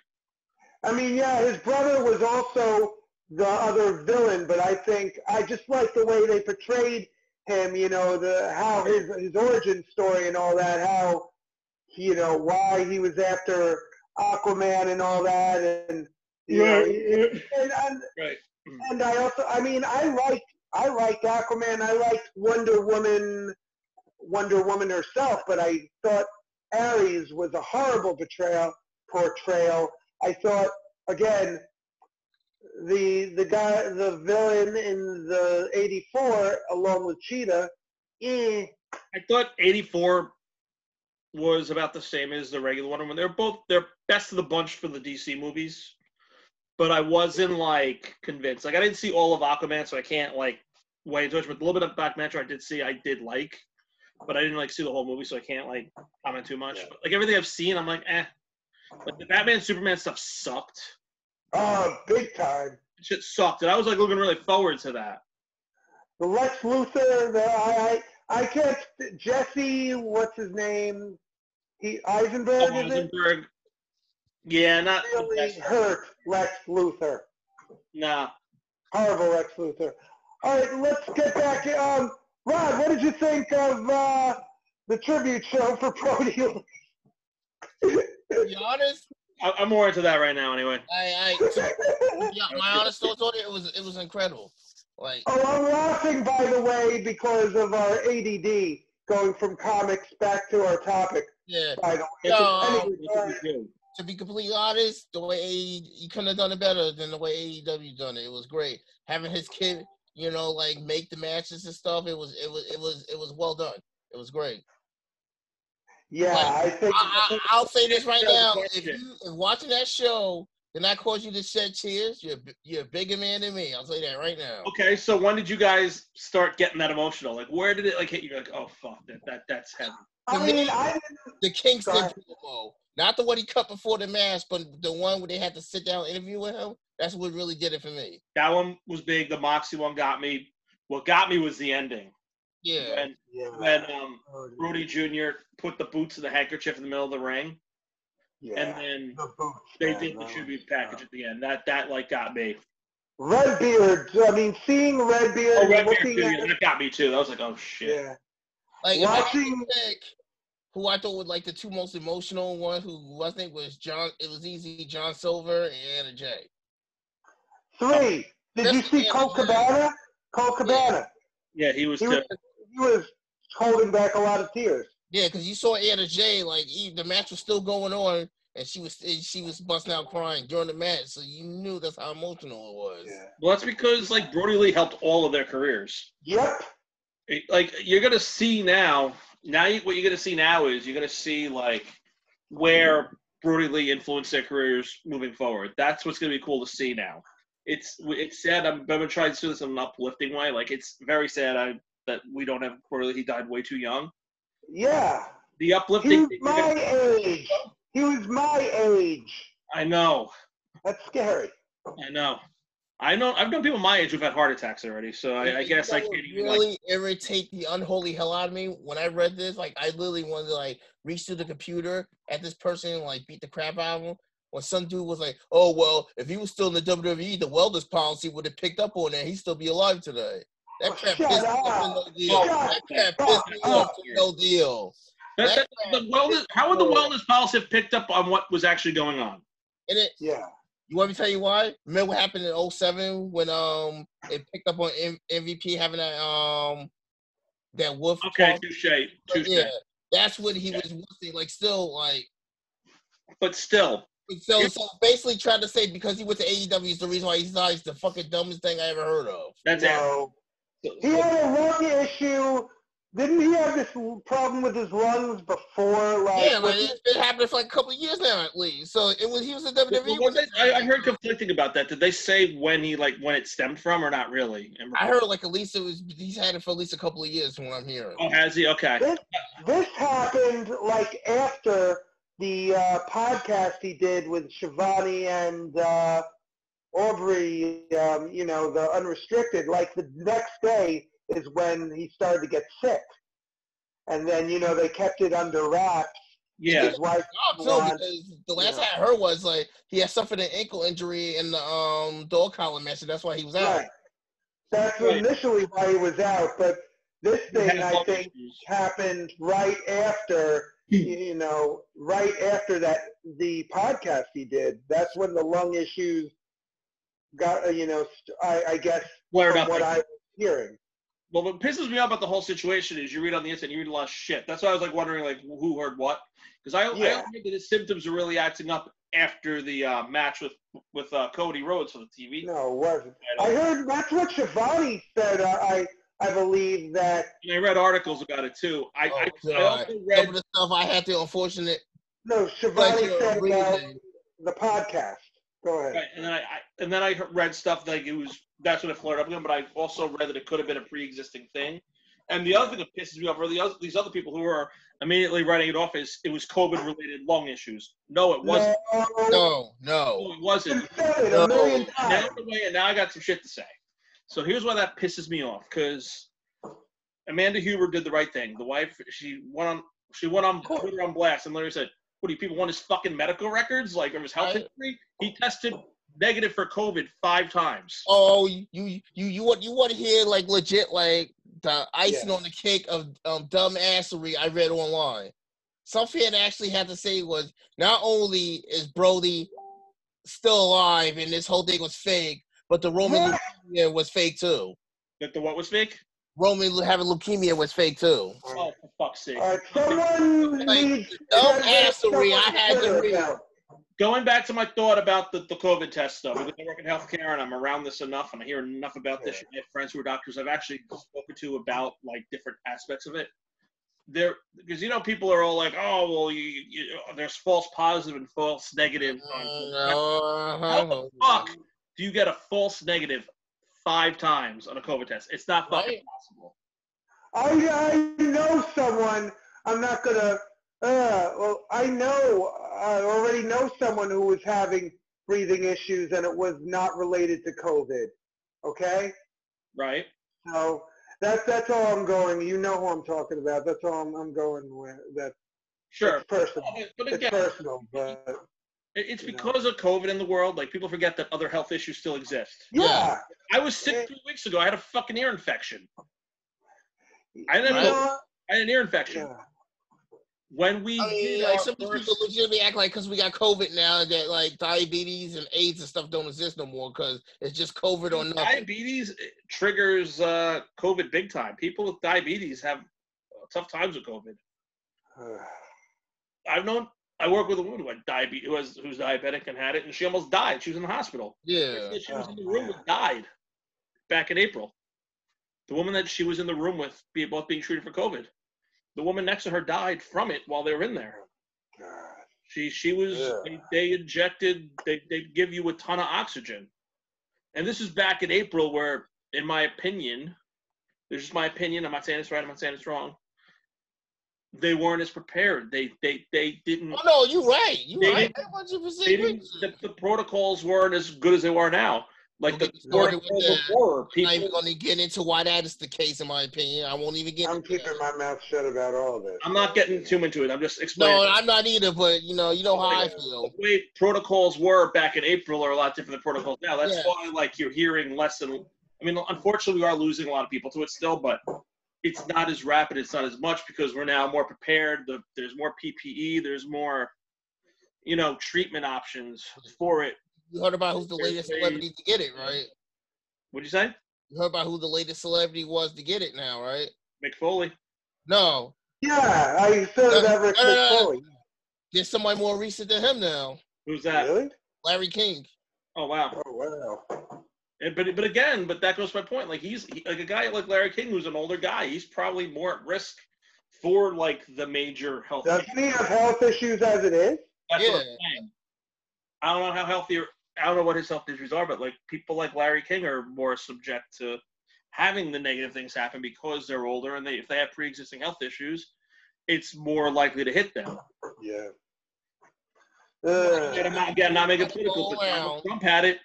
I mean, yeah, his brother was also the other villain, but I think I just like the way they portrayed him. You know, the how his his origin story and all that. How you know why he was after Aquaman and all that, and you know, and, and Right. and I also, I mean, I liked I liked Aquaman. I liked Wonder Woman, Wonder Woman herself, but I thought Ares was a horrible betrayal portrayal. I thought again, the the guy, the villain in the '84, along with Cheetah, eh, I thought 84 was about the same as the regular one. When they're both they're best of the bunch for the DC movies, but I wasn't like convinced. Like I didn't see all of Aquaman, so I can't like weigh into it. But a little bit of Black Manta I did see, I did like, but I didn't like see the whole movie, so I can't like comment too much. Yeah. But, like everything I've seen, I'm like, eh. Like the Batman Superman stuff sucked. oh, big time. Shit sucked, and I was like looking really forward to that. The Lex Luthor, the I I I can't Jesse, what's his name? He Eisenberg, is it? Eisenberg. Yeah, not the really best. hurt Lex Luthor. Nah. Horrible Lex Luthor. All right, let's get back. Um, Rod, what did you think of uh, the tribute show for Brody? To be honest, I- I'm more into that right now, anyway. I, I to- yeah, my honest thoughts on it, it was it was incredible. Like oh, I'm laughing, by the way, because of our ADD going from comics back to our topic. yeah, By the way, No. Anyway, What all did right. we do? to be completely honest, the way AE, you couldn't have done it better than the way AEW done it. It was great having his kid, you know, like make the matches and stuff. It was it was it was it was well done. It was great. yeah, I think. I, I, I'll say this right now: if you if watching that show did not cause you to shed tears, you're you're a bigger man than me. I'll say that right now. Okay, so when did you guys start getting that emotional? Like, where did it like hit you? Like, oh fuck, that that that's heavy. I mean, I The Kingston promo, not the one he cut before the match, but the one where they had to sit down and interview with him. That's what really did it for me. That one was big. The Moxley one got me. What got me was the ending. Yeah, When yeah, when um oh, Brody Jr. put the boots and the handkerchief in the middle of the ring, yeah. and then the boots, they man, did the tribute package at the end. That that like got me. Redbeard. I mean, seeing Redbeard, Oh, Redbeard too. at Yeah, that got me too. That was like, oh shit. yeah, like if I watching. pick who I thought was like the two most emotional one, who I think was John. It was easy, John Silver and Anna Jay. Three. Did you see the Cole end. Cabana? Colt Cabana. Yeah, he was. He was, he was holding back a lot of tears. Yeah, because you saw Anna Jay, like he, the match was still going on, and she was and she was busting out crying during the match, so you knew that's how emotional it was. Yeah. Well, that's because like Brody Lee helped all of their careers. Yep. Like you're gonna see now. Now, you, what you're gonna see now is you're gonna see like where Brody Lee influenced their careers moving forward. That's what's gonna be cool to see now. It's it's sad. I'm, I'm gonna try to do this in an uplifting way. Like it's very sad I, that we don't have Brody Lee. He died way too young. Yeah. the uplifting. He was thing- my age. He was my age. I know. That's scary. I know. I know. I've known people my age who've had heart attacks already. So I, I guess know I can't even like. really irritate the unholy hell out of me when I read this. Like I literally wanted to like reach to the computer at this person and like beat the crap out of him. When some dude was like, "Oh well, if he was still in the WWE, the wellness policy would have picked up on that. He'd still be alive today." That Oh, crap shut pissed me off no deal. Oh, that crap pissed me off no deal. That, that that, the wellness. How would the wellness policy have picked up on what was actually going on? And it, Yeah. You want me to tell you why? Remember what happened in 07 when um it picked up on M- MVP having that um that wolf. Okay, talk? touche, touche. yeah, that's what he Yeah. was wanting. Like still like But still, so You- so basically trying to say because he went to AEW is the reason why he's not. It's the fucking dumbest thing I ever heard of. that's it. He had a lung issue. Didn't he have this problem with his lungs before? Like, yeah, like it's been happening for like a couple of years now at least. So it was he was in WWE. Well, was when it- I, I heard conflicting about that. Did they say when he like when it stemmed from or not really? And- I heard like at least it was he's had it for at least a couple of years from what I'm hearing. Oh, has he? Okay. This, this happened like after the uh, podcast he did with Schiavone and uh, Aubrey, um, you know, the unrestricted. Like the next day is when he started to get sick. And then, you know, they kept it under wraps. Yeah. His wife, Oh, too, One. because the last Yeah. I heard was like he had suffered an ankle injury in the um dog collar match, and that's why he was out. right. That's Right. initially why he was out. But this thing, I think, issues. happened right after you know right after that the podcast he did that's when the lung issues got uh, you know st- i, I guess Flared from what i was hearing Well, what pisses me off about the whole situation is you read on the internet, you read a lot of shit. That's why I was like wondering like who heard what, because I, I Yeah. only heard that his symptoms are really acting up after the uh, match with with uh, Cody Rhodes for the TV. no it wasn't i title. heard that's what Schiavone said uh, i i believe that And I read articles about it too. I, Oh, I, I God. also Some read of the stuff I had the unfortunate no Schiavone said about the podcast go ahead Right, and then I, I and then I read stuff like it was that's when it flared up again. But I also read that it could have been a pre-existing thing. And the other thing that pisses me off are the other, these other people who are immediately writing it off is it was COVID-related lung issues. No, it wasn't. no, No, No, no. it wasn't. I've said it No. a million Now, times the way, and now I got some shit to say. So here's why that pisses me off because Amanda Huber did the right thing. The wife, she went on, she went on. Twitter on blast and literally said, "What do you people want his fucking medical records, like of his health history? He tested negative for COVID five times." Oh, you you you you want you want to hear like legit like the icing Yeah. on the cake of um dumb assery I read online. Some fan actually had to say was not only is Brody still alive and this whole thing was fake, but the Roman Yeah. leukemia was fake too. That the what was fake? Roman having leukemia was fake too. Oh, for fuck's sake! all right someone Like, needs dumb I had to read. account. Going back to my thought about the, the COVID test stuff, because I work in healthcare and I'm around this enough and I hear enough about this. I have friends who are doctors I've actually spoken to about like different aspects of it. There, because you know people are all like, oh well, you, you, there's false positive and false negative. on COVID." How the fuck do you get a false negative five times on a COVID test? It's not fucking Right. possible. I, I know someone. I'm not gonna. Uh, well, I know. I already know someone who was having breathing issues, and it was not related to COVID. Okay, Right? so that's that's all I'm going. You know who I'm talking about. That's all I'm, I'm going with. That Sure. it's personal. But again, It's personal, but it's know. because of COVID in the world. Like people forget that other health issues still exist. yeah. I was sick three weeks ago. I had a fucking ear infection. I didn't Right. Know. know, I had an ear infection. yeah. When we I mean, like some first, people legitimately act like because we got COVID now that like diabetes and AIDS and stuff don't exist no more because it's just COVID or nothing. diabetes eh, triggers uh, COVID big time. People with diabetes have tough times with COVID. I've known. I work with a woman who had diabetes, who was who's diabetic and had it, and she almost died. She was in the hospital. Yeah. She was in the Oh, room man. with died back in April. The woman that she was in the room with, be both being treated for COVID. The woman next to her died from it while they were in there. God. She she was they, they injected they they give you a ton of oxygen, and this is back in April where, in my opinion, this is my opinion. I'm not saying it's right. I'm not saying it's wrong. they weren't as prepared. They they they didn't. Oh no, you're right. You're right. didn't- 100% They didn't the, the protocols weren't as good as they are now. Like the Don't get started with protocols before, I'm not even people. going to get into why that is the case, in my opinion. I won't even get. I'm into keeping that. my mouth shut about all this. I'm not getting too into it. I'm just explaining. No, I'm not either. But you know, you know how I feel. The feel. way protocols were back in April are a lot different than protocols now. That's Yeah. why, like, you're hearing less and. I mean, unfortunately, we are losing a lot of people to it still, but it's not as rapid. It's not as much because we're now more prepared. The, there's more PPE. There's more, you know, treatment options for it. You heard about who's the There's latest celebrity to get it, right? What'd you say? You heard about who the latest celebrity was to get it now, right? Mick Foley. No, Yeah, I said that Rick No, no, no, no. Foley. there's somebody more recent than him now. Who's that? Really? Larry King. Oh wow. Oh wow. And, but but again, but that goes to my point. Like he's he, like a guy like Larry King, who's an older guy. He's probably more at risk for like the major health. Doesn't he have health issues as it is? That's what I'm Yeah. saying. I don't know how healthy. Or- I don't know what his health issues are, but like people like Larry King are more subject to having the negative things happen because they're older and they if they have pre-existing health issues, it's more likely to hit them. Yeah. And I'm Uh, not, again, not making political, but Trump had it,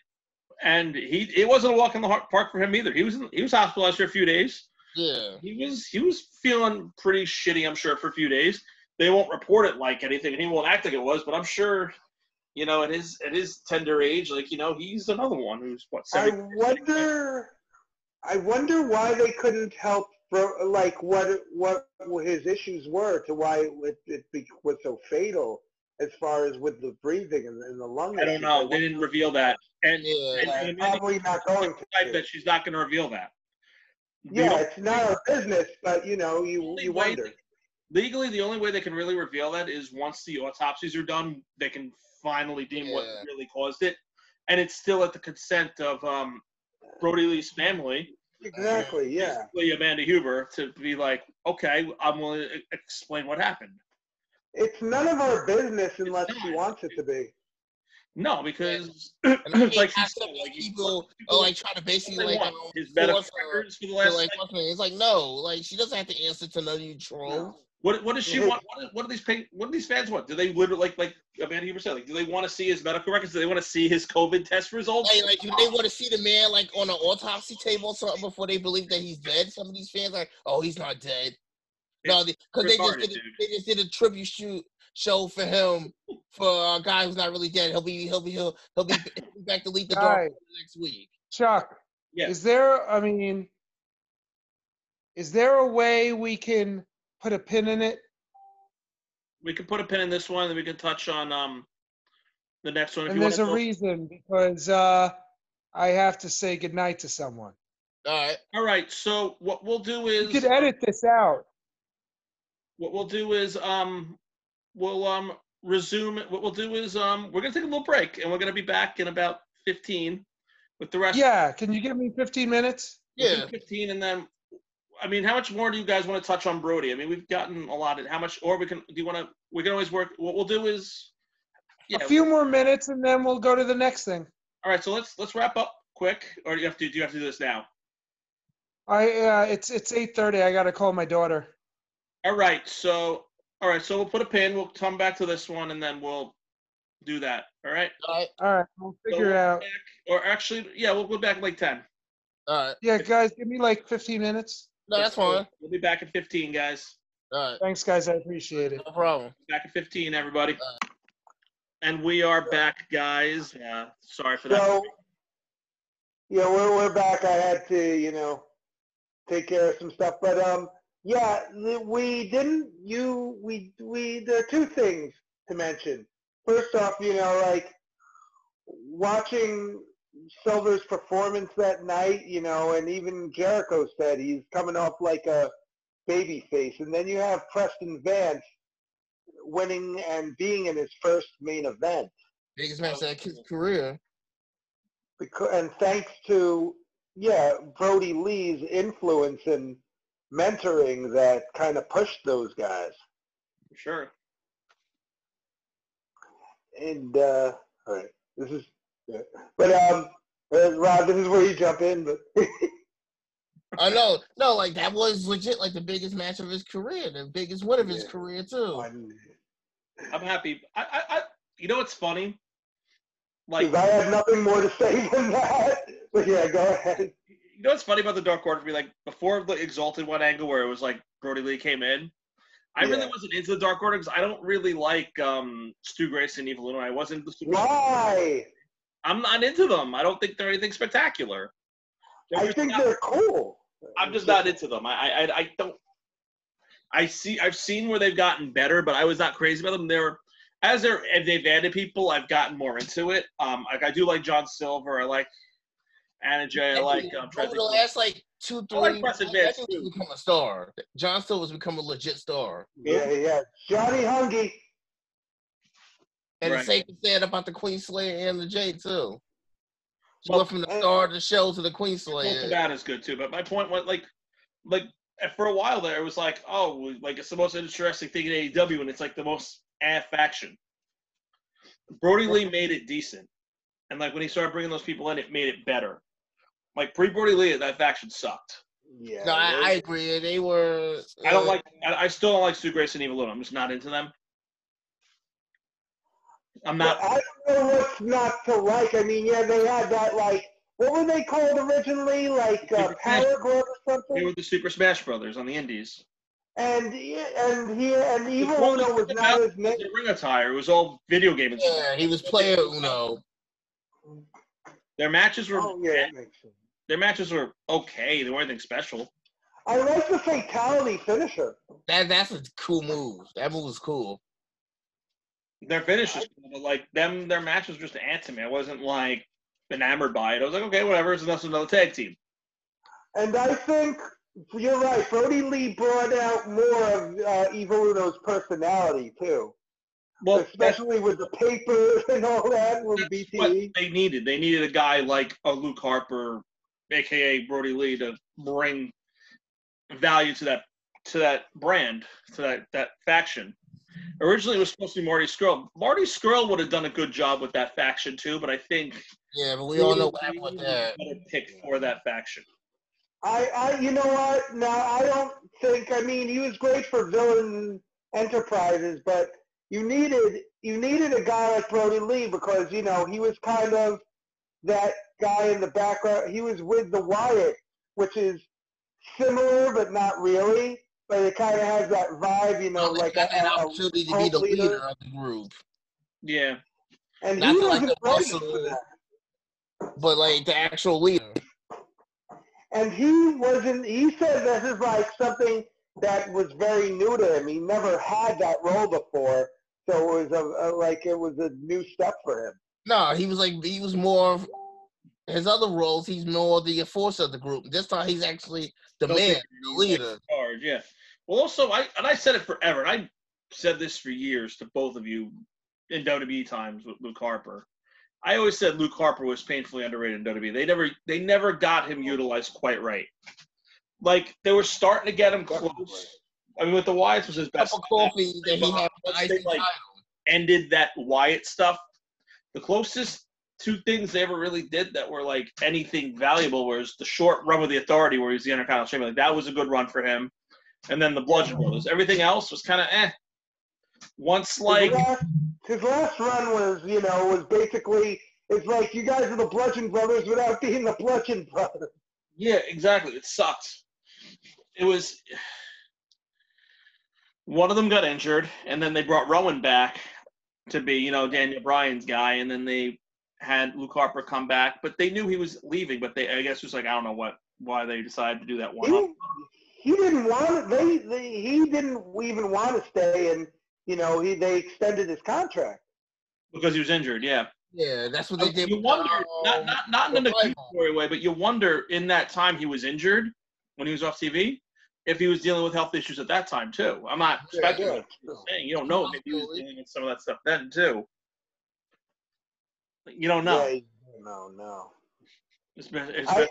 and he it wasn't a walk in the park for him either. He was in, he was hospitalized for a few days. Yeah. He was he was feeling pretty shitty, I'm sure, for a few days. They won't report it like anything, and he won't act like it was. But I'm sure, you know, at his at his tender age, like you know, he's another one who's what I wonder. I wonder why they couldn't help. For, like what what his issues were to why it, it be, was so fatal as far as with the breathing and, and the lung. I don't issues. know. They didn't reveal that, and, Yeah. and, and Amanda probably not going type to. that she's not going to reveal that. Yeah, it's not our business, but you know, you you wonder. Legally the only way they can really reveal that is once the autopsies are done they can finally deem what really caused it and it's still at the consent of um, brody lee's family Exactly. Yeah. basically amanda huber to be like okay i'm willing to explain what happened It's none of our business unless she wants it to be. no because And I like she hate said, like, you- people are like trying to basically like want his medical force records for the last like what's her name? It's like no, like she doesn't have to answer to none of you trolls. What, what does she Mhm. want what, what do these pay, what do these fans want do they literally like like amanda huber said like do they want to see his medical records do they want to see his covid test results Like, like do they want to see the man like on an autopsy table or something before they believe that he's dead? Some of these fans are like, oh, he's not dead. No, because they just did a, they just did a tribute shoot show for him for a guy who's not really dead. He'll be he'll be he'll, he'll be he'll be back to lead the dark Guys, next week. Chuck, Yeah. is there, I mean, is there a way we can put a pin in it? we can put a pin in this one and we can touch on um the next one if And you want there's to a reason because uh, I have to say goodnight to someone. All right. all right so what we'll do is You is could edit this out. what we'll do is um we'll um resume what we'll do is um we're gonna take a little break and we're gonna be back in about 15 with the rest Yeah, can you give me 15 minutes? Yeah. 15 and then i mean how much more do you guys want to touch on brody i mean we've gotten a lot of how much or we can do you want to we can always work what we'll do is yeah A few more minutes and then we'll go to the next thing. all right so let's let's wrap up quick or do you have to do you have to do this now I uh, it's it's 8:30. I got to call my daughter. All right, so all right, so we'll put a pin. We'll come back to this one, and then we'll do that. All right. All right. All right, we'll figure it we'll out. back- or actually, yeah, we'll go back in like ten. All right. Yeah, guys, give me like 15 minutes. No, that's fine. We'll be back at fifteen, guys. All right. Thanks, guys. I appreciate it. No problem. Back at fifteen, everybody. And we are back, guys. Yeah, sorry for that. So, yeah, we're we're back. I had to, you know, take care of some stuff, but um, yeah, we didn't. You, we, we. There are two things to mention. First off, you know, like watching Silver's performance that night, you know, and even Jericho said he's coming off like a baby face, and then you have Preston Vance winning and being in his first main event. Biggest match of his career. because, and thanks to yeah Brody Lee's influence and mentoring that kind of pushed those guys. Sure. And uh, all right, this is, yeah. but um, uh, Rob, this is where you jump in. But I know. No, like that was legit like the biggest match of his career, the biggest win of his Yeah. career too. I'm happy. I, I, I you know what's funny? Like I have nothing more to say than that. But yeah, go ahead. you know what's funny about the Dark Order for me? Like before the Exalted one angle where it was like Brody Lee came in, I really wasn't into the Dark Order because I don't really like um, Stu Grayson and Evil Uno. I wasn't. the super- Why? I'm not into them. I don't think they're anything spectacular. They're I just think not- they're cool. I'm just not into them. I, I, I don't. I see. I've seen where they've gotten better, but I was not crazy about them. They're as they're as they've added people, I've gotten more into it. Um, like I do like John Silver. I like Anna Jay. I like. Um, over the last like two, three. Preston I Vance, think he's become a star. John Silver's become a legit star. Yeah, yeah. Johnny Hungee. And Right. the same is said about the Queen Slayer and the J too. She Well, went from the uh, star of the show to the Queen Well, Slayer. that is good too. But my point was like, like for a while there, it was like, oh, like it's the most interesting thing in AEW, and it's like the most eh faction. Brody Lee made it decent, and like when he started bringing those people in, it made it better. Like pre Brody Lee, that faction sucked. Yeah. No, I, I agree. They were. I don't uh, like. I, I still don't like Stu Grayson and Evil Uno. I'm just not into them. I'm not. I don't know what's not to like. I mean, yeah, they had that like what were they called originally? Like uh, Power Glove or something? They were the Super Smash Brothers on the Indies. And yeah, and he and Evil The Uno was not about his name. Ring attire it was all video game and stuff. Yeah, he was player Uno. Their matches were Oh yeah, that makes sense. their matches were okay. They weren't anything special. I like the fatality finisher. That that's a cool move. That move was cool. Their finishes, but like them, their matches were just an to me. I wasn't like enamored by it. I was like, okay, whatever. It's just another tag team. And I think you're right. Brody Lee brought out more of uh, Evil Uno's personality too, Well, especially with the paper and all that with BTE. they needed. They needed a guy like a Luke Harper, aka Brody Lee, to bring value to that to that brand, to that that faction. Originally, it was supposed to be Marty Scurll. Marty Scurll would have done a good job with that faction too, but I think Yeah, but we all know what happened with that. better pick for that faction. I, I, you know what? Now I don't think. I mean, he was great for villain enterprises, but you needed you needed a guy like Brody Lee because you know he was kind of that guy in the background. He was with the Wyatt, which is similar but not really. But it kind of has that vibe, you know, Well, like they a, got an a- a opportunity to be the leader. leader of the group, Yeah. and Not he to like wasn't the ready muscle. for that. but like the actual leader. And he wasn't. He said this is like something that was very new to him. He never had that role before, so it was a, a like it was a new step for him. No, he was like he was more of his other roles. He's more the enforcer of the group. This time he's actually the They'll man, the leader. in charge, yeah. Well, also, I and I said it forever, and I said this for years to both of you in WWE times with Luke Harper. I always said Luke Harper was painfully underrated in WWE. They never, they never got him utilized quite right. Like they were starting to get him close. I mean, with the Wyatts was his Cup best. of coffee that he had with Once the they, like, ended that Wyatt stuff. The closest two things they ever really did that were like anything valuable was the short run with the Authority, where he was the Intercontinental Champion. Like that was a good run for him, and then the Bludgeon Brothers. Everything else was kind of eh. Once like his, last, his last run was, you know, was basically it's like you guys are the Bludgeon Brothers without being the Bludgeon Brothers. yeah, exactly. It sucked. It was one of them got injured, and then they brought Rowan back to be, you know, Daniel Bryan's guy, and then they had Luke Harper come back, but they knew he was leaving. But they, I guess, it was like I don't know what why they decided to do that one. He, he didn't want they, they he didn't even want to stay, and you know he they extended his contract. because he was injured. Yeah, Yeah, that's what they did. you with, wonder not um, not not in an Revival. accusatory way, but you wonder in that time he was injured when he was off TV if he was dealing with health issues at that time too. I'm not Yeah, speculating. yeah. I'm saying you don't know if he was dealing with some of that stuff then too. You don't know. Yeah, no, no. It's been, it's I- been, I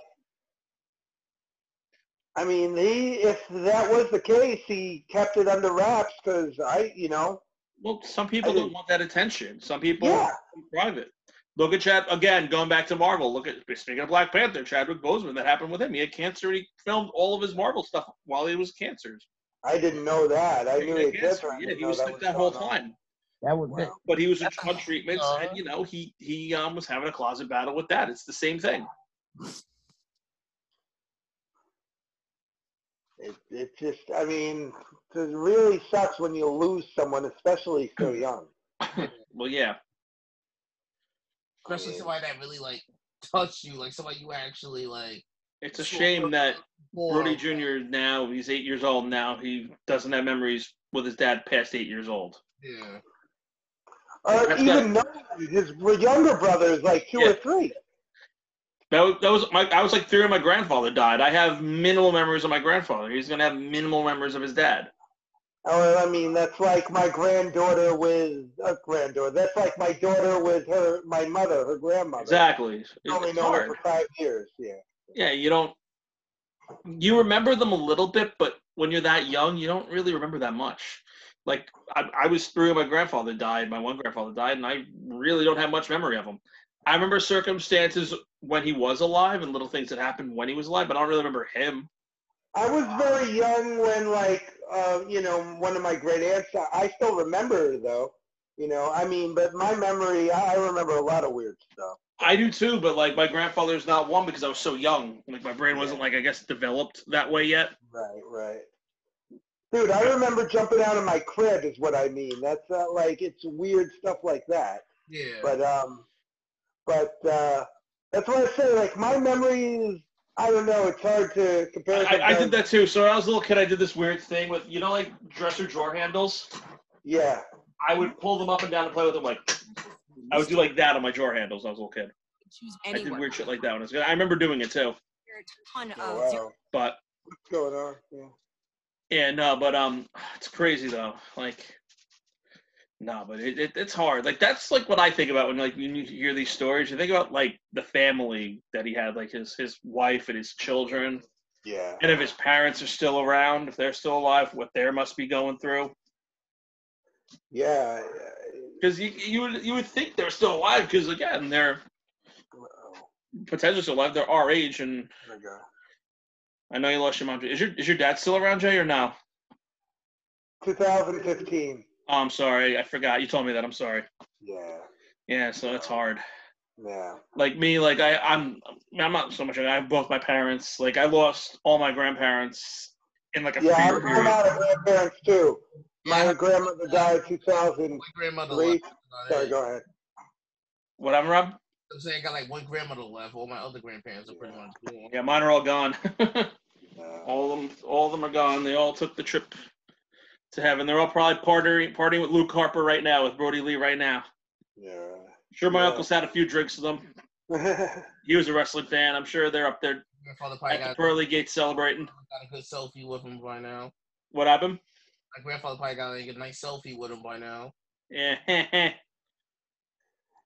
mean, he if that was the case, he kept it under wraps because I, you know, well, some people I don't want that attention. Some people yeah. want private. Look at Chad again. Going back to Marvel. Look at speaking of Black Panther, Chadwick Boseman. That happened with him. He had cancer. and He filmed all of his Marvel stuff while he was cancer. I didn't know that. I He knew it did. cancer. but I Yeah, he was sick that whole on. time. That was Wow. But he was That's on treatments, uh, and you know he he um, was having a closet battle with that. It's the same thing. It, it just, I mean, it really sucks when you lose someone, especially so mm. young. Well, yeah. especially Yeah. somebody that really like touched you, like somebody you actually like. It's a shame that for- Brody Jr. now he's eight years old now. He doesn't have memories with his dad past eight years old. Yeah. Uh, or even no, his younger brother is like two Yeah. or three. That was, that was my. I was like three when my grandfather died. I have minimal memories of my grandfather. He's gonna have minimal memories of his dad. Oh, or, I mean, that's like my granddaughter with a granddaughter. That's like my daughter with her, my mother, her grandmother. Exactly. I've only known her for five years. Yeah. Yeah, you don't. You remember them a little bit, but when you're that young, you don't really remember that much. Like I, I was three when my grandfather died. My one grandfather died, and I really don't have much memory of him. I remember circumstances when he was alive and little things that happened when he was alive, but I don't really remember him. I was very young when, like, uh, you know, one of my great aunts. I I still remember her though. You know, I mean, but my memory, I I remember a lot of weird stuff. I do too, but like my grandfather's not one because I was so young. Like my brain wasn't like I guess developed that way yet. Right, right. Dude, I remember jumping out of my crib is what I mean. That's not like it's weird stuff like that. Yeah. But um, but uh, that's what I say. Like my memory is, I don't know. It's hard to compare. I, I did that too. So when I was a little kid, I did this weird thing with you know like dresser drawer handles. Yeah. I would pull them up and down and play with them like I would do like that on my drawer handles when I was a little kid. choose I did weird shit like that when I was good. I remember doing it too. A ton Oh, of zero wow. But What's going on? Yeah. yeah, no, but um it's crazy though. Like no, but it, it it's hard. Like that's like what I think about when like when you hear these stories. You think about like the family that he had, like his his wife and his children. Yeah. And if his parents are still around, if they're still alive, what they must be going through. Yeah. Because you you would you would think they're still alive because again they're potentially still alive. They're our age, and there. I know you lost your mom. Is your is your dad still around, Jay, or no? 2015. Oh, I'm sorry, I forgot. You told me that. I'm sorry. Yeah. Yeah, so it's hard. Yeah. Like me, like I I'm I'm not so much. I have both my parents. Like I lost all my grandparents in like a Yeah, three-year I'm, I'm period. out of grandparents too. My Yeah. grandmother died 2003. My grandmother left. Sorry, go ahead. Whatever, Rob. I'm saying I got like one grandmother left. All my other grandparents are pretty much gone. Yeah, mine are all gone. Uh, all of them, all of them are gone. They all took the trip to heaven. They're all probably partying, partying with Luke Harper right now, with Brody Lee right now. yeah. Sure, my Yeah. uncle's had a few drinks with them. He was a wrestling fan. I'm sure they're up there Grandfather probably at the got, pearly gates celebrating. got a good selfie with him by now. What happened? My grandfather probably got like a nice selfie with him by now. Yeah.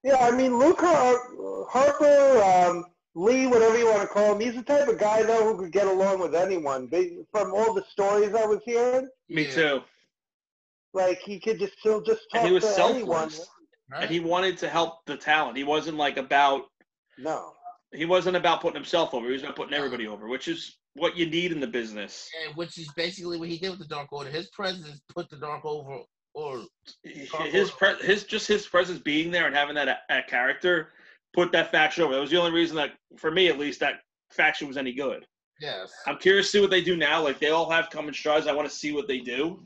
yeah, I mean, Luke Har- Harper, um, Lee, whatever you want to call him, he's the type of guy, though, who could get along with anyone. From all the stories I was hearing, Me Yeah. too. like, he could just still just talk And he was to anyone. selfless. Right? And he wanted to help the talent. He wasn't like about No. he wasn't about putting himself over. He was about putting everybody over, which is what you need in the business. Yeah, which is basically what he did with the Dark Order. His presence put the Dark over or His pre- his just his presence being there and having that, that character put that faction over. That was the only reason that, for me at least, that faction was any good. yes. I'm curious to see what they do now. Like they all have common strides. I want to see what they do.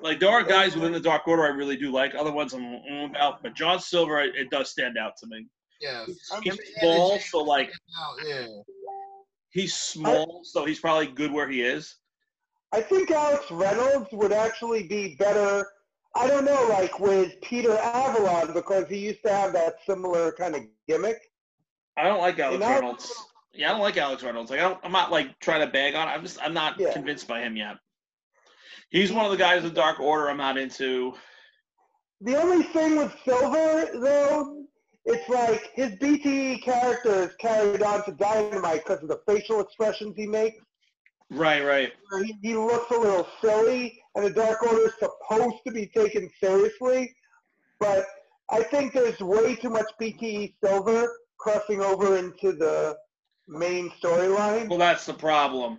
Like there are guys within the Dark Order I really do like. Other ones I'm about, but John Silver it, it does stand out to me. Yes. He's small, so like oh, Yeah. he's small, so he's probably good where he is. I think Alex Reynolds would actually be better. I don't know, like with Peter Avalon, because he used to have that similar kind of gimmick. I don't like Alex know? Reynolds. Yeah, I don't like Alex Reynolds. Like I don't, I'm not like trying to bag on. I'm just I'm not Yeah. convinced by him yet. He's one of the guys in Dark Order I'm not into. The only thing with Silver, though, it's like his BTE character is carried on to Dynamite because of the facial expressions he makes. Right, right. He, he looks a little silly, and the Dark Order is supposed to be taken seriously, but I think there's way too much BTE silver crossing over into the main storyline. Well, that's the problem.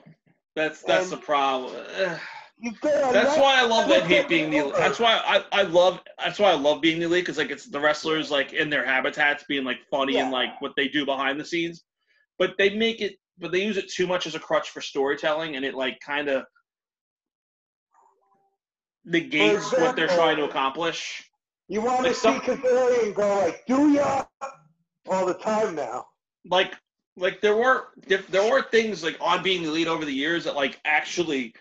That's that's And- the problem. That's why I love that hate being the. That's why I, I love. That's why I love being the elite because like it's the wrestlers like in their habitats being like funny and like what they do behind the scenes, but they make it. But they use it too much as a crutch for storytelling, and it like kind of negates what they're trying to accomplish. You want like to some- see Kazarian go like, do ya? All the time now. Like like there were there were things like on being the lead over the years that like actually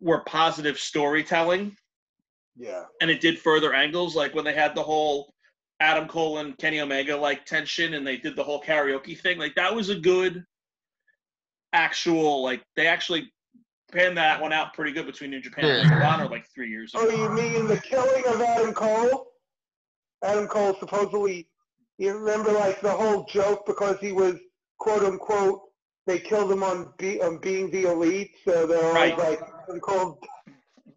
were positive storytelling. Yeah. and it did further angles, like when they had the whole Adam Cole and Kenny Omega like tension, and they did the whole karaoke thing. Like that was a good actual like they actually panned that one out pretty good between New Japan and Ring of Honor like three years ago. Oh, ago. you mean the killing of Adam Cole? Adam Cole supposedly, you remember like the whole joke because he was quote unquote, they killed him on, be, on being the elite, so they're Right. always like Adam Cole.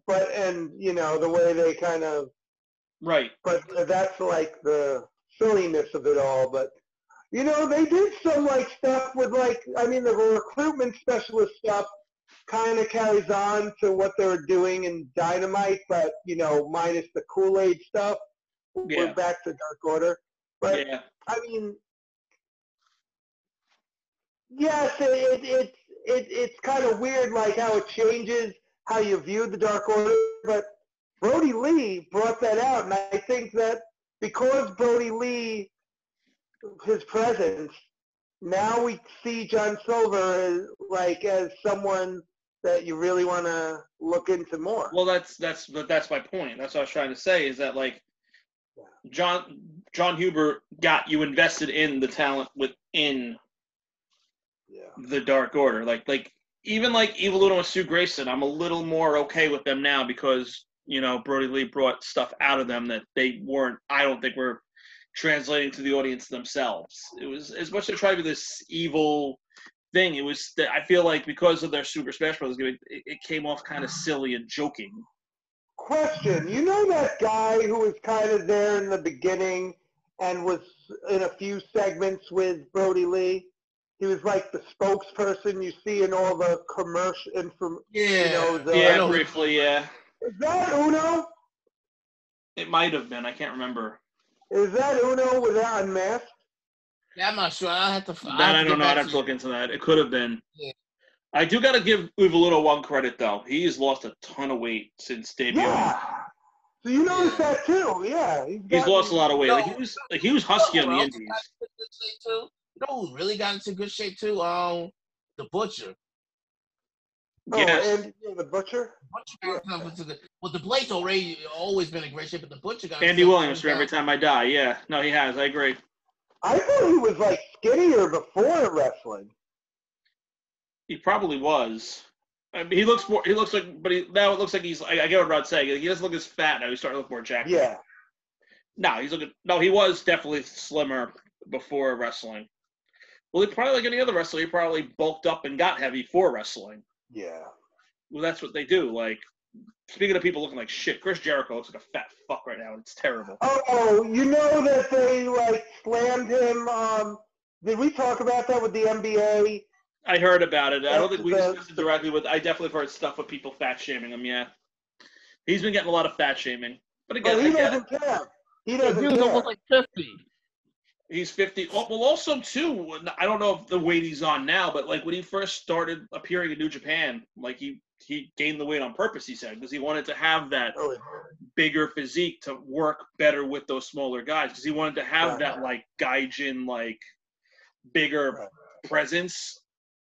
But and you know the way they kind of, Right. but that's like the silliness of it all. But you know they did some like stuff with like I mean the recruitment specialist stuff kind of carries on to what they were doing in Dynamite, but you know, minus the Kool Aid stuff. Yeah. We're back to Dark Order. But yeah. I mean, yes, it, it, it, it it's kind of weird, like how it changes how you view the Dark Order. But Brody Lee brought that out, and I think that because Brody Lee, his presence, now we see John Silver as like as someone that you really want to look into more. Well, that's that's but that's my point. That's what I was trying to say is that like John Jon Huber got you invested in the talent within yeah. the Dark Order. Like like even like Evil Uno and Stu Grayson, I'm a little more okay with them now because you know Brody Lee brought stuff out of them that they weren't. I don't think were translating to the audience themselves. It was as much they tried to be this evil thing. It was that I feel like because of their Super Smash Bros. gimmick, it, it came off kind of silly and joking. Question: You know that guy who was kind of there in the beginning and was in a few segments with Brody Lee? He was like the spokesperson you see in all the commercial inform. Yeah. You know, the, Yeah, know. briefly, yeah. Is that Uno? It might have been. I can't remember. Is that Uno without unmasked? Yeah, I'm not sure. I have to. f- That have I to don't know. I'd have to you. look into that. It could have been. Yeah. I do got to give Uvalito one credit though. He's lost a ton of weight since debuting. Yeah. So you noticed that too? Yeah. He's gotten- lost a lot of weight. Like he was, like he was husky on the Well, Indies. got into good shape too. You know who really got into good shape too? Um, the butcher. Oh, Yes. and yeah, the butcher. Butcher got into good. Well, the Blade's already always been in great shape, but the butcher got Andy Williams for every time I die. Yeah. No, he has. I agree. I thought he was like skinnier before wrestling. He probably was. I mean, he looks more. He looks like, but he, now it looks like he's. I, I get what Rod's saying. He doesn't look as fat now. He's starting to look more jacked. Yeah. No, he's looking. No, he was definitely slimmer before wrestling. Well, he probably like any other wrestler, he probably bulked up and got heavy for wrestling. Yeah. Well, that's what they do. Like, speaking of people looking like shit, Chris Jericho looks like a fat fuck right now. It's terrible. Oh, you know that they like slammed him. Um, did we talk about that with the NBA? I heard about it. I don't think we That's- discussed it directly with. I definitely have heard stuff with people fat shaming him. Yeah, he's been getting a lot of fat shaming. But again, But he get doesn't care. He doesn't he was care. almost like fifty. He's 50. Oh, well, also, too, I don't know if the weight he's on now, but like when he first started appearing in New Japan, like he, he gained the weight on purpose, he said, because he wanted to have that oh, bigger physique to work better with those smaller guys, because he wanted to have Right. that like Gaijin, like bigger Right. presence.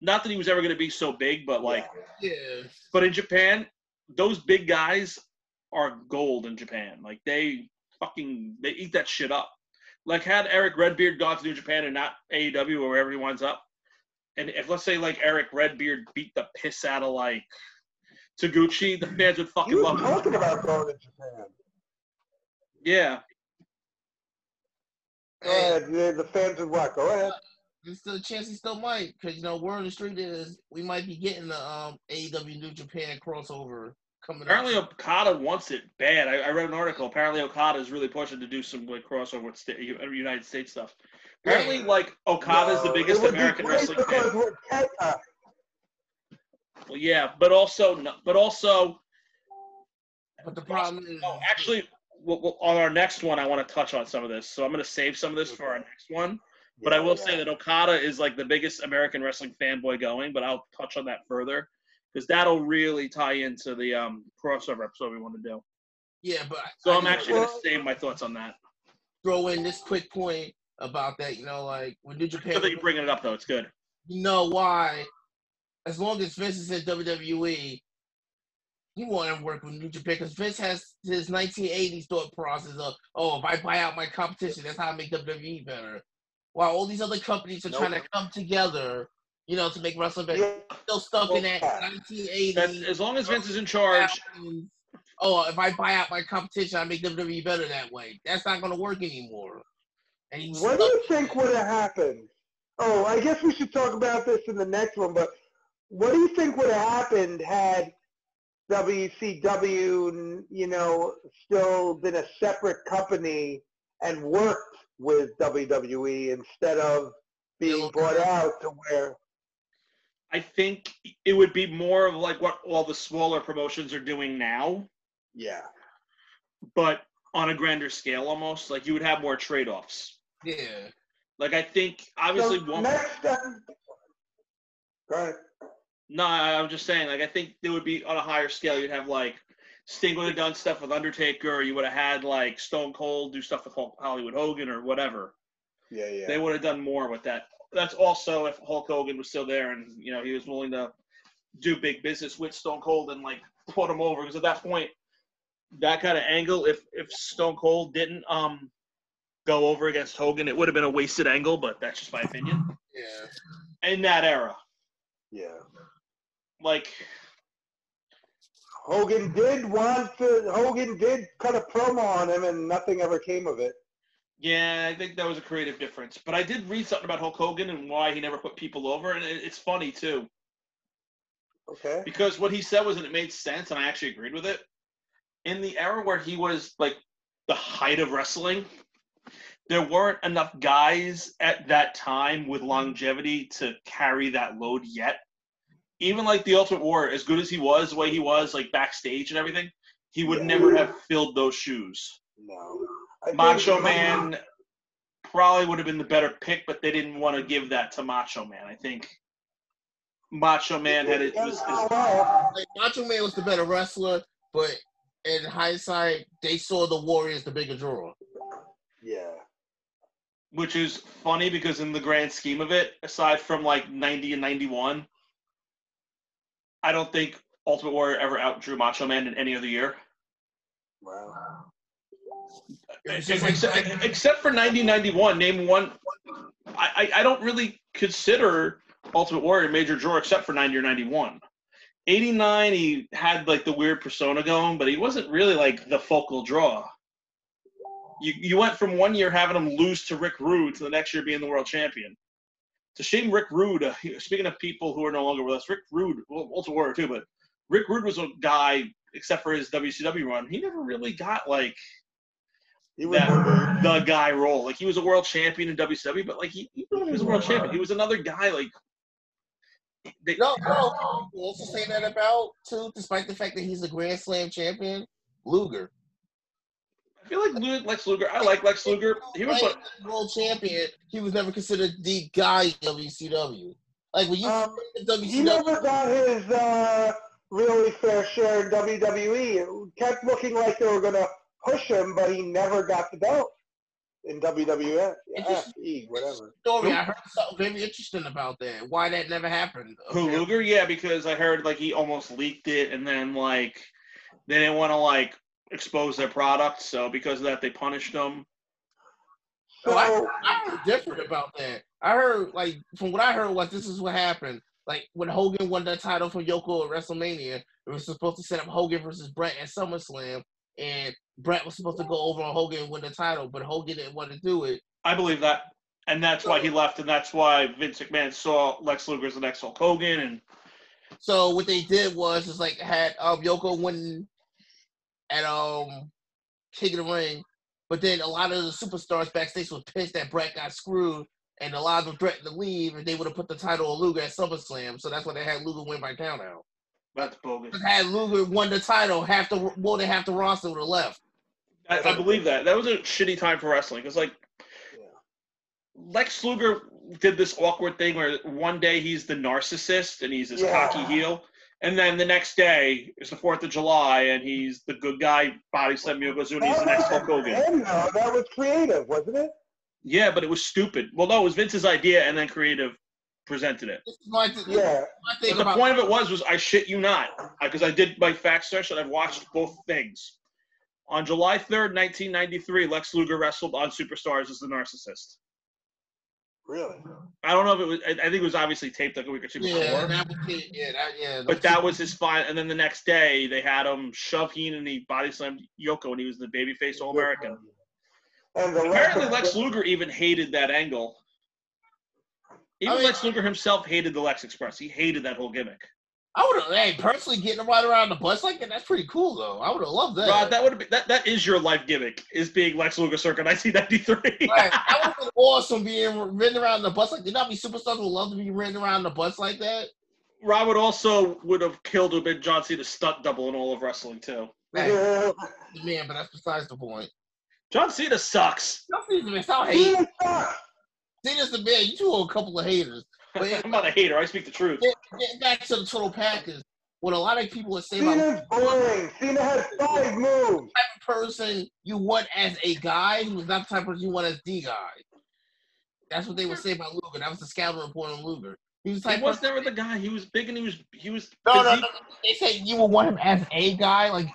Not that he was ever going to be so big, but like, Yeah. but in Japan, those big guys are gold in Japan. Like they fucking they eat that shit up. Like had Eric Redbeard gone to New Japan and not AEW or wherever he winds up, and if let's say like Eric Redbeard beat the piss out of like Taguchi, the fans would he fucking was love him. talking about going to Japan. Yeah, Go ahead. The, the fans would what? Go ahead. There's still a chance he still might, because you know, word on the street is we might be getting the um AEW New Japan crossover coming Apparently, up. Okada wants it bad. I, I read an article. Apparently, Okada is really pushing to do some like crossover with sta- United States stuff. Apparently, Yeah. like Okada's the No, biggest it would be American great wrestling because fan. we're Kenta. Well, yeah, but also, but also, But the problem is, no, actually, well, well, on our next one, I want to touch on some of this. So I'm going to save some of this for our next one. But I will yeah. say that Okada is like the biggest American wrestling fanboy going. But I'll touch on that further because that'll really tie into the um, crossover episode we want to do. yeah, but So I I'm just actually going to save my thoughts on that. throw in this quick point about that. You know, like when New Japan, Good that you're bringing it up, though. It's good. you know why? As long as Vince is in WWE, he want to work with New Japan because Vince has his 1980s thought process of, oh, if I buy out my competition, that's how I make WWE better. While all these other companies are Nope. trying to come together, you know, to make wrestling better, Yeah, still stuck in that Yeah. 1980s. That's, as long as Vince is in charge, Oh, if I buy out my competition, I make WWE better that way. That's not going to work anymore. And What do you think would have happened? Oh, I guess we should talk about this in the next one, but what do you think would have happened had WCW, you know, still been a separate company and worked with WWE instead of being brought out to where, I think it would be more of like what all the smaller promotions are doing now, yeah. but on a grander scale almost. Like you would have more trade offs. yeah. Like I think obviously so one. next time, go ahead. No, I'm just saying. Like I think there would be on a higher scale. You'd have like Sting would have done stuff with Undertaker. You would have had like Stone Cold do stuff with Hulk- Hollywood Hogan or whatever. Yeah, yeah. They would have done more with that. That's also if Hulk Hogan was still there and you know he was willing to do big business with Stone Cold and like put him over because at that point, that kind of angle, if if Stone Cold didn't um go over against Hogan, it would have been a wasted angle. But that's just my opinion. Yeah. In that era, yeah. Like Hogan did want to, Hogan did cut a promo on him and nothing ever came of it. Yeah, I think that was a creative difference. But I did read something about Hulk Hogan and why he never put people over, and it's funny too Okay. because what he said was that it made sense, and I actually agreed with it. In the era where he was like the height of wrestling, there weren't enough guys at that time with longevity to carry that load yet. Even like the Ultimate Warrior, as good as he was, the way he was, like backstage and everything, he would Yeah. never have filled those shoes. No. I Macho Man probably would have been the better pick, but they didn't want to give that to Macho Man. I think Macho Man had it was, Like, Macho Man was the better wrestler, but in hindsight, they saw the Warriors the bigger draw. Yeah. which is funny because in the grand scheme of it, aside from like ninety and ninety one, I don't think Ultimate Warrior ever outdrew Macho Man in any other year. Wow. It's Except, except for 1991, name one. I, I I don't really consider Ultimate Warrior a major draw except for 90 or 91. 89, he had like the weird persona going, but he wasn't really like the focal draw. You you went from one year having him lose to Rick Rude to the next year being the world champion. It's a shame Rick Rude. Uh, speaking of people who are no longer with us, Rick Rude, well, Ultimate Warrior too, but Rick Rude was a guy, except for his WCW run, he never really got like that the guy role. Like he was a world champion in WCW, but like he, he was a world champion, he was another guy. Like they, No, no. You also say that about too, despite the fact that he's a Grand Slam champion, Luger. I feel like Lex Luger. I like Lex Luger. He was Like, like, world champion. He was never considered the guy in WCW. Like when you Um, think of he never got his uh, really fair share in WWE. It kept looking like they were going to push him, but he never got the belt in WWF. It's FE, whatever. story, I heard something very interesting about that. Why that never happened? who Luger? Yeah, because I heard like he almost leaked it, and then like they didn't want to like expose their product, so because of that they punished them. So, Oh, I, I heard different about that. I heard like from what I heard was this is what happened. Like when Hogan won that title from Yoko at WrestleMania, it was supposed to set up Hogan versus Brett at SummerSlam, and Brett was supposed to go over on Hogan and win the title, but Hogan didn't want to do it. I believe that, and that's why he left, and that's why Vince McMahon saw Lex Luger as the next Hulk Hogan, and So what they did was is like had um Yoko win at um King of the Ring, but then a lot of the superstars backstage was pissed that Brett got screwed, and a lot of them threatened to leave, and they would have put the title on Luger at SummerSlam. So that's why they had Luger win by count out. That's bogus. Had Luger won the title, half the more than half the roster would have left. I, I believe that. That was a shitty time for wrestling because, like, Lex Luger did this awkward thing where one day he's the narcissist and he's this Yeah. cocky heel, and then the next day is the Fourth of July and he's the good guy body slam Yokozuna. He's the next wasn't Hulk Hogan. him, though. That was creative, wasn't it? Yeah, but it was stupid. Well, no, it was Vince's idea, and then creative presented it. This is my, th- Yeah. my thing But the about point of it was, was I shit you not, because I did my fact search and I've watched both things. On July 3rd, 1993, Lex Luger wrestled on Superstars as the narcissist. Really? I don't know if it was. I I think it was obviously taped like a week or two yeah, before. that was it. Yeah, that yeah. But that was his final. And then the next day, they had him shove Heenan and he body slammed Yoko, and he was the babyface All American. And the Apparently, Lex Luger even hated that angle. Even I mean- Lex Luger himself hated the Lex Express. He hated that whole gimmick. I would have, hey, personally getting him right around the bus like that. That's pretty cool, though. I would have loved that. Rod, that would have been that. That is your life gimmick. Is being Lex Luger circa 1993. Right. That would have been awesome being ridden around the bus like that. Not be superstars would love to be ridden around the bus like that. Rob would also would have killed to have been John Cena's stunt double in all of wrestling too. Hey, man, but that's besides the point. John Cena sucks. Nothing's the man. Stop He hating. Cena's the man. You two are a couple of haters. But I'm not a hater. I speak the truth. get- getting back to the total package, what a lot of people would say about Cena's boring. Cena has five moves. type of person you want as a guy, he was not the type of person you want as the guy. That's what they would say about Luger. That was the scouting report on Luger. He was the He type was never the guy. He was big and he was he was. no, no, no, no. They say you would want him as a guy. Like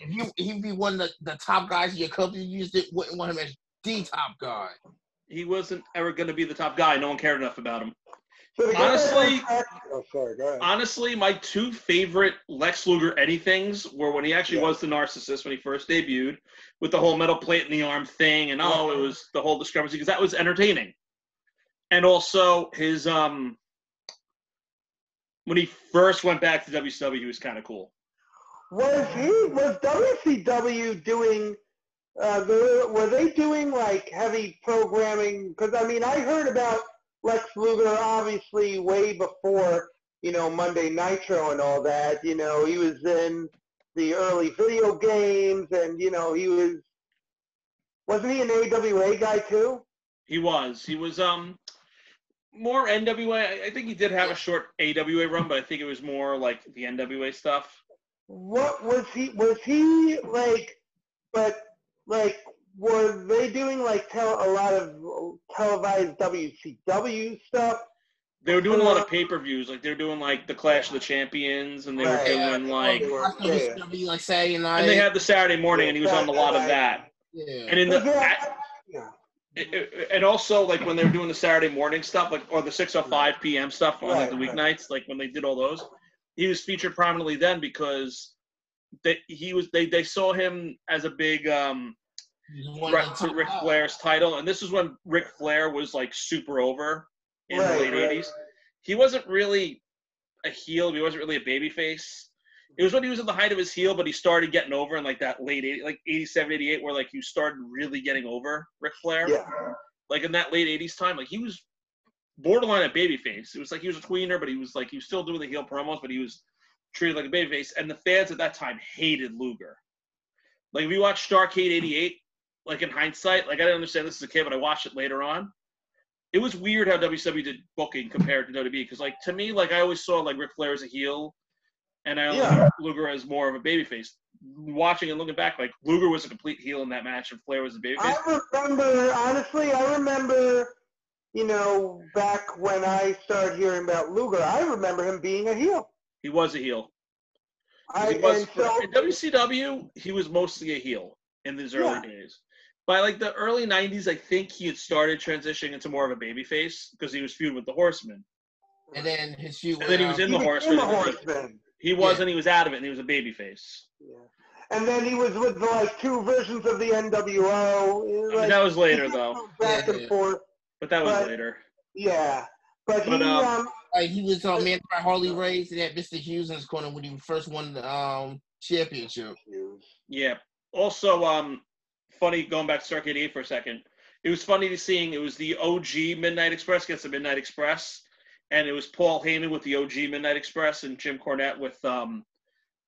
if you he'd be one of the, the top guys in your company, you just didn't, wouldn't want him as the top guy. He wasn't ever going to be the top guy. No one cared enough about him. So Honestly- on- oh, sorry. Go ahead. Honestly, my two favorite Lex Luger anythings were when he actually Yeah. was the narcissist when he first debuted, with the whole metal plate in the arm thing, and oh, it was the whole discrepancy because that was entertaining. And also his um, when he first went back to WCW, he was kind of cool. Was he was WCW doing? Uh, the, were they doing like heavy programming? Because I mean, I heard about Lex Luger obviously way before you know Monday Nitro and all that. You know, he was in the early video games, and you know, he was. Wasn't he an AWA guy too? He was. He was um more NWA. I- I think he did have a short AWA run, but I think it was more like the NWA stuff. What was he? Was he like? But like, were they doing like tel- a lot of televised WCW stuff? They were doing a lot of pay per views. Like they were doing like the Clash of the Champions, and they were Right. doing like, They were- I thought it was gonna like Saturday night. and they had the Saturday morning, and he was on a lot of that. yeah. And in the Yeah. Yeah. it- it- and also like when they were doing the Saturday morning stuff, like or the six or five p.m. stuff on like the Right, weeknights, like when they did all those, he was featured prominently then because they he was they they saw him as a big um He was one threat to Ric Flair's title, and this is when Ric Flair was like super over in Right, the late right. '80s. He wasn't really a heel. He wasn't really a babyface. It was when he was at the height of his heel, but he started getting over in like that late 80, like 87, 88, where like you started really getting over Ric Flair. Yeah. Like in that late 80s time, like he was borderline a babyface. It was like he was a tweener, but he was like he was still doing the heel promos, but he was treated like a babyface. And the fans at that time hated Luger. Like if you watch Starcade '88, like in hindsight, like I didn't understand this as a kid, but I watched it later on. It was weird how WWE did booking compared to WWE because, like, to me, like I always saw like Ric Flair as a heel, and I Yeah. Luger as more of a babyface. Watching and looking back, like Luger was a complete heel in that match, and Flair was a babyface. I remember, honestly, I remember, you know, back when I started hearing about Luger, I remember him being a heel. He was a heel. I, He was so, in WCW, he was mostly a heel in his early Yeah. days. By like the early '90s, I think he had started transitioning into more of a babyface because he was feuding with the Horsemen. And then his feud. And then he was in the he Horsemen. became a and he- horseman. He was, Yeah. and he was out of it, and he was a babyface. Yeah. And then he was with like two versions of the NWO. I mean, that was later, though. Back Yeah, and yeah. forth. But that was But- later. Yeah. But he, um, um, Like he was on Man by Harley Race and had Mr. Hughes in his corner when he first won the um championship. Yeah. Also, um, funny going back to Starcade 88 for a second. It was funny to seeing it was the OG Midnight Express against the Midnight Express, and it was Paul Heyman with the OG Midnight Express and Jim Cornette with um,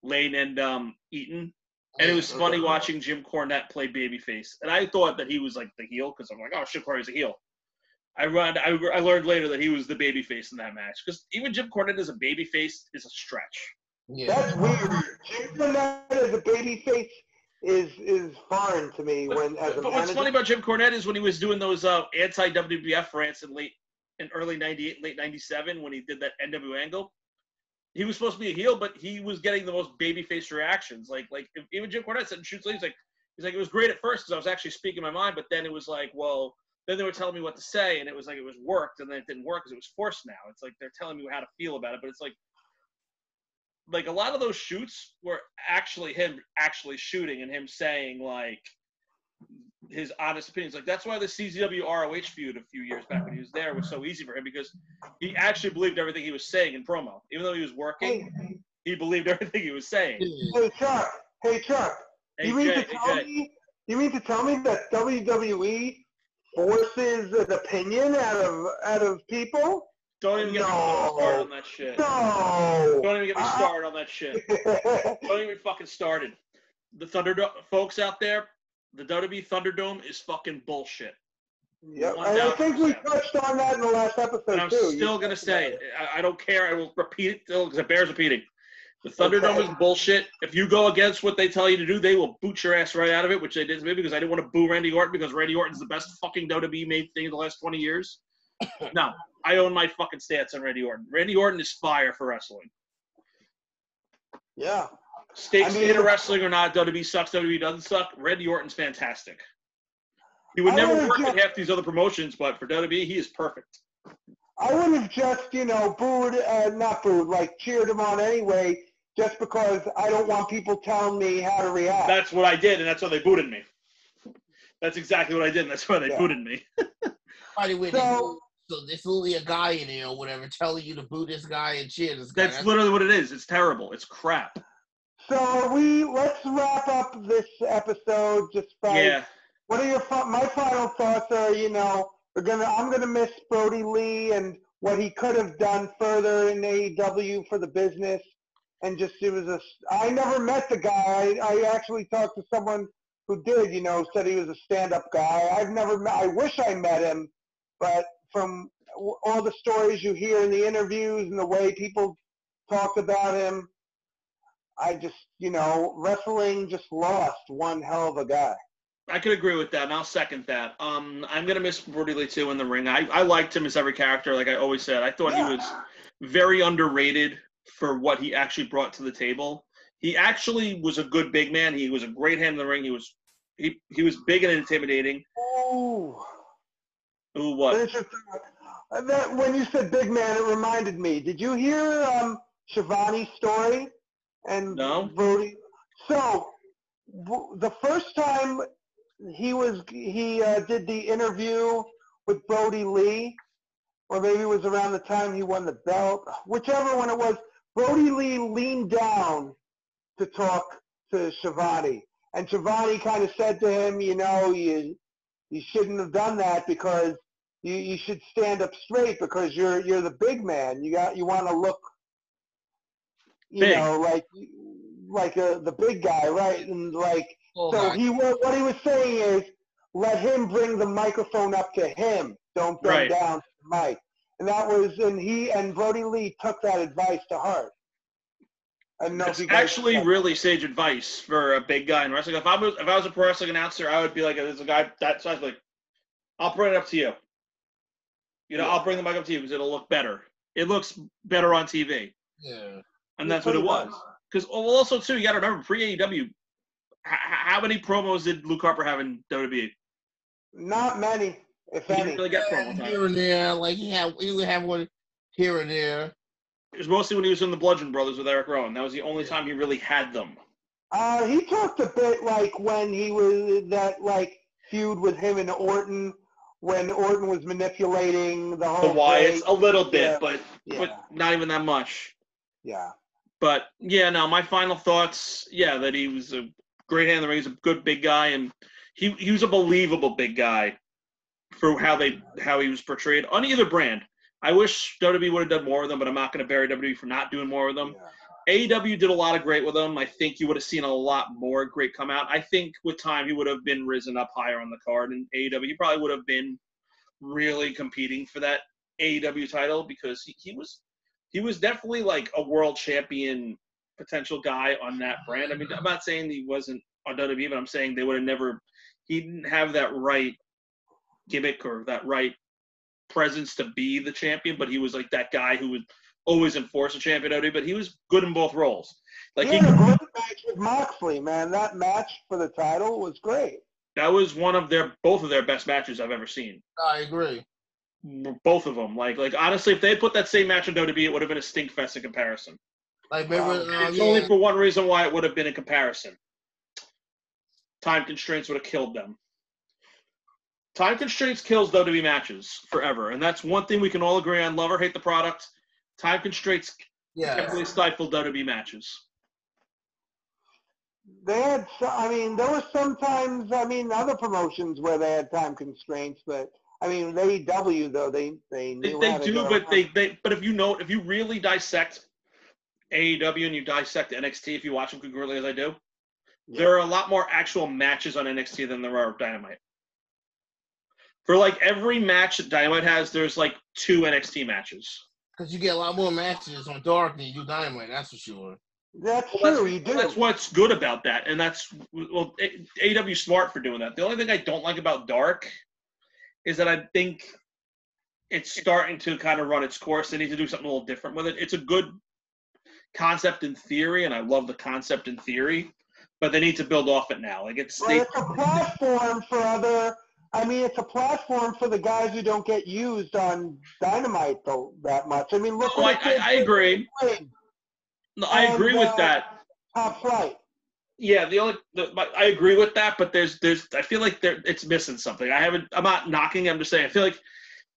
Lane and um, Eaton. And it was funny watching Jim Cornette play babyface. And I thought that he was like the heel because I'm like, oh, shit, Cornette's a heel. I run. I, I learned later that he was the babyface in that match because even Jim Cornette as a babyface is a stretch. Yeah. That's weird. Jim Cornette as a babyface is is foreign to me. When as a But what's manager, funny about Jim Cornette is when he was doing those uh, anti WWF rants in late in early '98, late '97, when he did that NWA angle, he was supposed to be a heel, but he was getting the most babyface reactions. Like like if, even Jim Cornette said in Shoots he's like he's like it was great at first because I was actually speaking my mind, but then it was like well. Then they were telling me what to say, and it was like it was worked, and then it didn't work because it was forced. Now it's like they're telling me how to feel about it, but it's like like a lot of those shoots were actually him actually shooting and him saying like his honest opinions. Like that's why the CZW ROH feud a few years back when he was there was so easy for him because he actually believed everything he was saying in promo. Even though he was working, hey, he believed everything he was saying. hey Chuck, hey Chuck, Hey, you mean Jay, to tell Jay, me? You mean to tell me that WWE forces an opinion out of out of people? Don't even get me started on that shit. No. Don't even get me started on that shit. Don't even fucking started. The Thunderdome folks out there, the WWE Thunderdome is fucking bullshit. Yep, and I think we touched on that in the last episode And I'm too. still You- gonna say it. I, I don't care. I will repeat it till because it bears repeating. The Thunderdome Okay. is bullshit. If you go against what they tell you to do, they will boot your ass right out of it, which they did to me because I didn't want to boo Randy Orton because Randy Orton's the best fucking WWE made thing in the last 20 years. No, I own my fucking stance on Randy Orton. Randy Orton is fire for wrestling. Yeah. State I mean, state of wrestling or not, WWE sucks, WWE doesn't suck. Randy Orton's fantastic. He would I never wanna work ju- at half these other promotions, but for WWE, he is perfect. I would have just, you know, booed, uh, not booed, like cheered him on anyway, just because I don't want people telling me how to react. That's what I did, and that's why they booted me. That's exactly what I did, and that's why they Yeah. booted me. Somebody with So- so there's literally a guy in there or whatever telling you to boo this guy and cheer this guy. That's literally what it is. It's terrible. It's crap. So we let's wrap up this episode just by Yeah. what are your my final thoughts are, you know, we're gonna I'm gonna miss Brody Lee and what he could have done further in AEW for the business and just it was a I never met the guy. I, I actually talked to someone who did, you know, said he was a stand-up guy. I've never met I wish I met him, but from all the stories you hear in the interviews and the way people talk about him, I just, you know, wrestling just lost one hell of a guy. I could agree with that, and I'll second that. Um, I'm gonna miss Brody Lee too in the ring. I, I liked him as every character, like I always said. I thought Yeah. he was very underrated for what he actually brought to the table. He actually was a good big man. He was a great hand in the ring. He was he he was big and intimidating. Ooh. Ooh, what? That, when you said big man, it reminded me. Did you hear um, Schiavone's story? And No. Brody. So the first time he was he uh, did the interview with Brody Lee, or maybe it was around the time he won the belt, whichever one it was. Brody Lee leaned down to talk to Schiavone, and Schiavone kind of said to him, "You know, you you shouldn't have done that because you, you should stand up straight because you're you're the big man. You got you want to look, you Big. know, like like a, the big guy, right? And like Oh, so God. he what he was saying is let him bring the microphone up to him. Don't bend Right. down to the mic. And that was and he and Brody Lee took that advice to heart. I don't know It's if you guys actually really sage advice for a big guy in wrestling. If I was if I was a pro wrestling announcer, I would be like, "There's a guy that size, like, I'll bring it up to you. You know, Yeah. I'll bring the mic up to you because it'll look better. It looks better on TV, yeah. and that's what it was. much. Because also too, you got to remember pre AEW. H- how many promos did Luke Harper have in WWE? Not many, if He any. didn't really get promo And time. here and there, like he had, he would have one here and there. It was mostly when he was in the Bludgeon Brothers with Erick Rowan. That was the only time he really had them. Uh, he talked a bit like when he was that like feud with him and Orton, when Orton was manipulating the The whole Wyatts thing. a little bit, Yeah. but Yeah, but not even that much. yeah. But yeah, no, my final thoughts, yeah, that he was a great hand in the ring. He's a good big guy, and he he was a believable big guy for how they how he was portrayed on either brand. I wish WWE would have done more of them, but I'm not going to bury WWE for not doing more of them. yeah. AEW did a lot of great with him. I think you would have seen a lot more great come out. I think with time he would have been risen up higher on the card, and AEW he probably would have been really competing for that AEW title because he, he was he was definitely like a world champion potential guy on that brand. I mean, I'm not saying he wasn't on WWE, but I'm saying they would have never he didn't have that right gimmick or that right presence to be the champion, but he was like that guy who would always enforce a champion WWE, but he was good in both roles. Like he he, had a great match with Moxley, man. That match for the title was great. that was one of their both of their best matches I've ever seen. I agree. Both of them. Like like honestly, if they had put that same match in WWE, it would have been a stink fest in comparison. Like remember, Wow. uh, It's yeah, only for one reason why it would have been in comparison. Time constraints would have killed them. Time constraints kills WWE matches forever, and that's one thing we can all agree on. Love or hate the product, time constraints yeah. definitely stifle WWE matches. They had, so- I mean, there was sometimes, I mean, other promotions where they had time constraints, but I mean, AEW though, they they They, knew they to do, but around. they, they but if you know if you really dissect AEW and you dissect NXT, if you watch them congruently as I do, Yeah. there are a lot more actual matches on NXT than there are of Dynamite. For like every match that Dynamite has, there's like two NXT matches. Because you get a lot more matches on Dark than you do Dynamite, that's for sure. That's Well, true, you do. That's what's good about that, and that's well, AEW smart for doing that. The only thing I don't like about Dark is that I think it's starting to kind of run its course. They need to do something a little different with it. It's a good concept in theory, and I love the concept in theory, but they need to build off it now. Like it's But they, it's a platform for other. I mean, it's a platform for the guys who don't get used on Dynamite though that much. I mean, look Oh, I, I, I agree. No, I And, agree with uh, that. Top Flight. Yeah, the only the, I agree with that, but there's there's I feel like there it's missing something. I haven't I'm not knocking. I'm just saying I feel like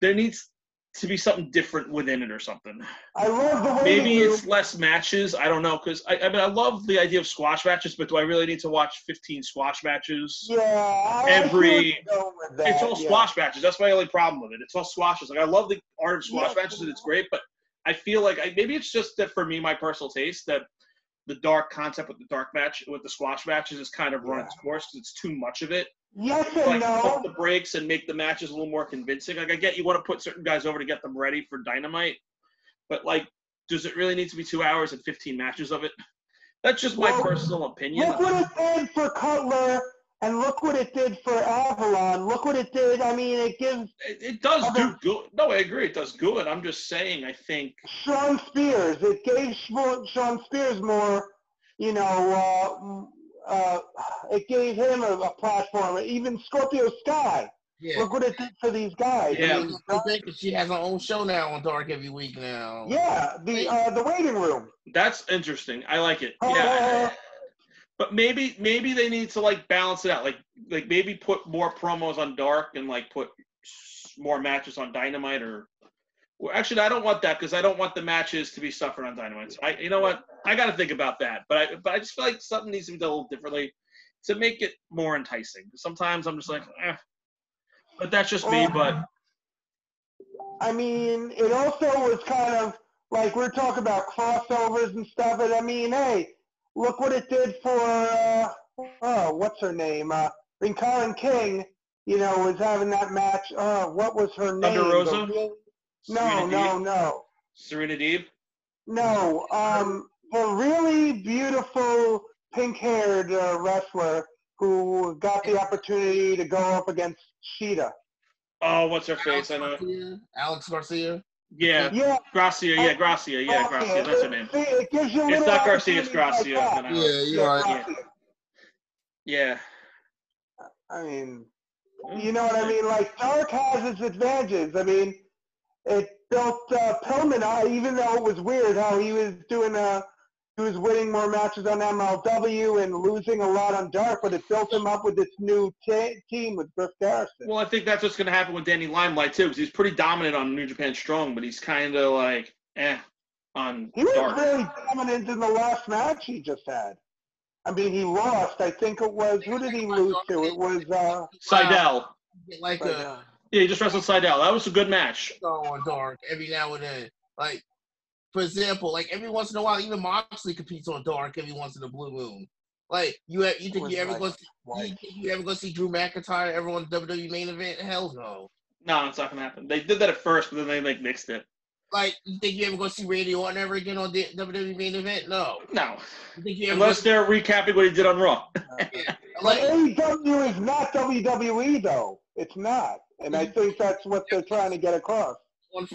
there needs to be something different within it or something. I love the way Maybe it's less matches. I don't know because I, I mean I love the idea of squash matches, but do I really need to watch 15 squash matches? Yeah, I every- see where you're going with that, It's all yeah. squash matches. That's my only problem with it. It's all squashes. Like I love the art of squash Yeah. matches and it's great, but I feel like I, maybe it's just that for me, my personal taste, that the dark concept with the dark match with the squash matches is kind of run Yeah. its course because it's too much of it. Yes and Like no. pump the brakes and make the matches a little more convincing. Like I get you want to put certain guys over to get them ready for Dynamite, but like, does it really need to be two hours and 15 matches of it? That's just my Well, personal opinion. Look what it did for Cutler, and look what it did for Avalon. Look what it did. I mean, it gives It, it does do good. No, I agree. It does good. I'm just saying. I think Shawn Spears. It gave Shawn Spears more, you know, uh, uh, it gave him a, a platform. Even Scorpio Sky. Yeah. Look what it did for these guys. Yeah. I mean, I think that she has her own show now on Dark every week now. yeah, the uh, the waiting room. That's interesting. I like it. Uh, Yeah. But maybe maybe they need to like balance it out. Like like maybe put more promos on Dark and like put more matches on Dynamite or well, actually I don't want that because I don't want the matches to be suffered on Dynamite. So I you know what? I got to think about that. But I but I just feel like something needs to be done a little differently to make it more enticing. Sometimes I'm just like, eh. But that's just me. But I mean, it also was kind of like we're talking about crossovers and stuff. And I mean, hey, look what it did for uh, oh, what's her name? Uh, when Colin King, you know, was having that match. Oh, what was her name? Thunder Rosa? Real- No, Serena no, Deeb, no, Serena Deeb. no. Um, the really beautiful pink-haired uh, wrestler who got the opportunity to go up against Shida. Oh, what's her face? I know. Garcia, Alex Garcia. Yeah, Yeah, Gracia. Yeah, Gracia. Yeah, Gracia. That's her name. See, it gives you a It's not Garcia, it's opportunities Gracia. like and that. I- Yeah, you're right. Yeah. Yeah. I mean, you know what I mean? Like Dark has its advantages. I mean, it built uh, Pillman, uh, even though it was weird how he was doing a he was winning more matches on MLW and losing a lot on Dark, but it built him up with this new ta team with Griff Garrison. Well, I think that's what's going to happen with Danny Limelight too, because he's pretty dominant on New Japan Strong, but he's kind of like eh on He was Dark. very dominant in the last match he just had. I mean, he lost. I think it was who did he lose to? It was uh, Seidel. Like right a now. Yeah, he just wrestled Seidel. That was a good match. on dark every now and then. Like, for example, like every once in a while, even Moxley competes on dark every once in a blue moon. Like, you you think you ever like- going to you, think you ever going to see Drew McIntyre ever on the WWE main event? Hell no. No, it's not going to happen. They did that at first, but then they like mixed it. Like, you think you ever going to see Randy Orton ever again on the WWE main event? No. No, You think you ever unless they're recapping what he did on Raw. see, But like, AEW is not WWE though. It's not, and I think that's what they're trying to get across.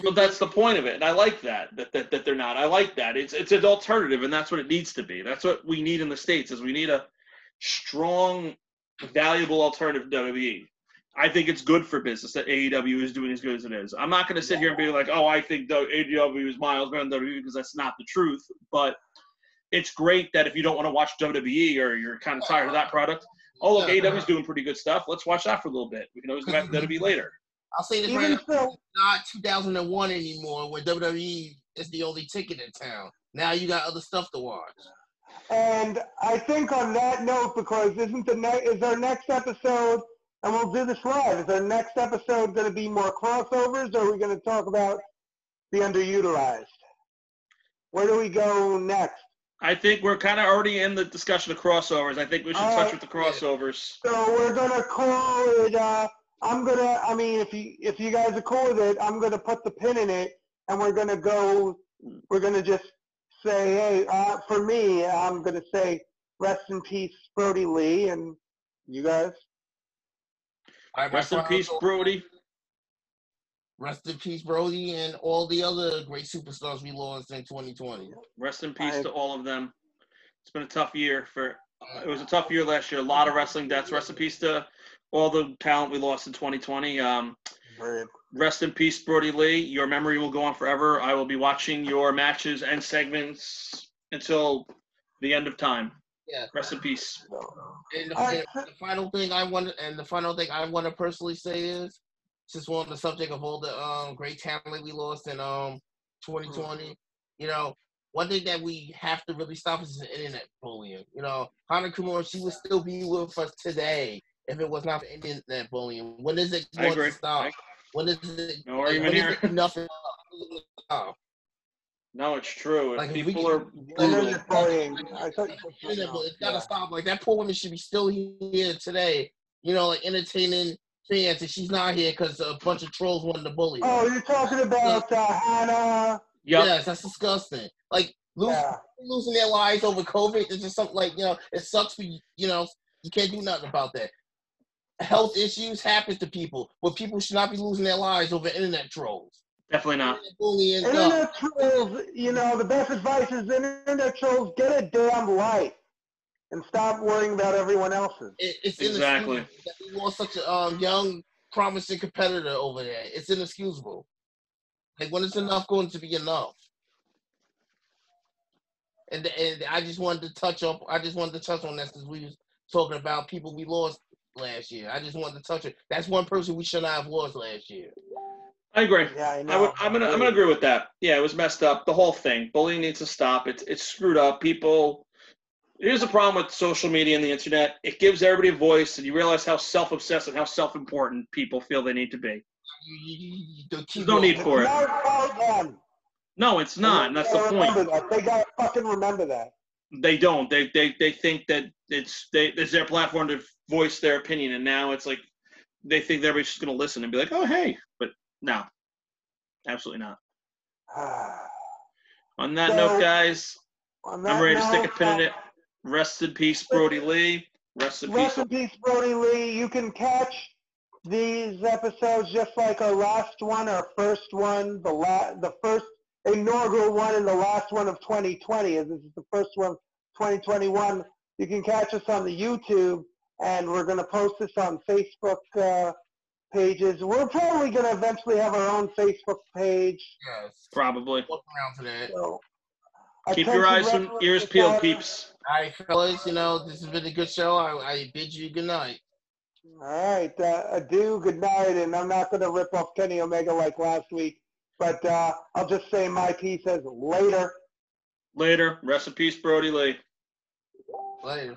But that's the point of it, and I like that, that that that they're not. I like that. It's it's an alternative, and that's what it needs to be. That's what we need in the states. Is we need a strong, valuable alternative to WWE. I think it's good for business that AEW is doing as good as it is. I'm not going to sit here and be like, oh, I think the AEW is miles better than WWE because that's not the truth. But it's great that if you don't want to watch WWE or you're kind of tired of that product, oh look, AEW is doing pretty good stuff. Let's watch that for a little bit. We can always go back to WWE later. I'll say this right Even now. so, not 2001 anymore where WWE is the only ticket in town. Now you got other stuff to watch. and I think on that note, because isn't the ne- is our next episode, and we'll do this live. Is our next episode going to be more crossovers, or are we going to talk about the underutilized? Where do we go next? I think we're kind of already in the discussion of crossovers. I think we should All touch right. with the crossovers. So we're gonna call it. Uh, I'm gonna. I mean, if you if you guys are cool with it, I'm gonna put the pin in it, and we're gonna go. We're gonna just say, hey, uh, for me, I'm gonna say, rest in peace, Brody Lee, and you guys. All right, my Rest in peace, thought- Brody. Rest in peace, Brody, and all the other great superstars we lost in 2020. Rest in peace I- to all of them. It's been a tough year for. It was a tough year last year. A lot of wrestling deaths. Rest in peace to all the talent we lost in 2020. Um, rest in peace, Brody Lee. Your memory will go on forever. I will be watching your matches and segments until the end of time. Yeah. Rest in peace. And the, All right. the final thing I want, and the final thing I want to personally say is, since we're on the subject of all the um, great talent we lost in um 2020, you know, one thing that we have to really stop is the internet bullying. You know, Hana Kimura, she would still be with us today if it was not for internet bullying. When is it I going to stop? I- When is it? No like, argument when is here. it Nothing. stop? No, it's true. If we People are brutal. Internet bullying. I thought you said Internet It's gotta Yeah. stop. Like that poor woman should be still here today. You know, like entertaining fans, and she's not here because a bunch of trolls wanted to bully her. Oh, you're talking about uh, Hana. Yep. Yes, that's disgusting. Like losing, Yeah. losing their lives over COVID is just something like you know it sucks for you. You know you can't do nothing about that. Health issues happen to people, but people should not be losing their lives over internet trolls. Definitely not. Internet bullying. Internet trolls, you know, the best advice is internet trolls, get a damn life and stop worrying about everyone else's. It, it's Exactly. inexcusable that we lost such a um, young, promising competitor over there. It's inexcusable. Like when is enough going to be enough? And and I just wanted to touch up. I just wanted to touch on that since we was talking about people we lost last year. I just wanted to touch it. That's one person we should not have lost last year. I agree. Yeah, I know. I would, I'm gonna I'm gonna agree with that. Yeah, it was messed up. The whole thing. Bullying needs to stop. It's it's screwed up. People. Here's the problem with social media and the internet. It gives everybody a voice, and you realize how self-obsessed and how self-important people feel they need to be. There's no need for it. Not about them. No, it's not. And that's the point. They gotta fucking remember that. They don't. They they they think that it's they it's their platform to voice their opinion, and now it's like they think everybody's just gonna listen and be like, oh hey, but no, absolutely not. On that So- note, guys, that I'm ready to stick a pin in uh, it. Rest in peace, Brody Lee. Rest in peace. Rest in peace, Brody Lee. You can catch these episodes just like our last one, our first one, the la- the first inaugural one, and the last one of 2020. As this is the first one, of 2021. You can catch us on the YouTube, and we're going to post this on Facebook uh, pages. We're probably going to eventually have our own Facebook page. Yes. Probably. Look around for that. So, Keep your eyes and ears peeled, peeps. All right, fellas, you know, this has been a good show. I, I bid you good night. All right, uh, adieu, good night, and I'm not gonna rip off Kenny Omega like last week, but, uh, I'll just say my piece as later. Later. Rest in peace, Brody Lee. Later.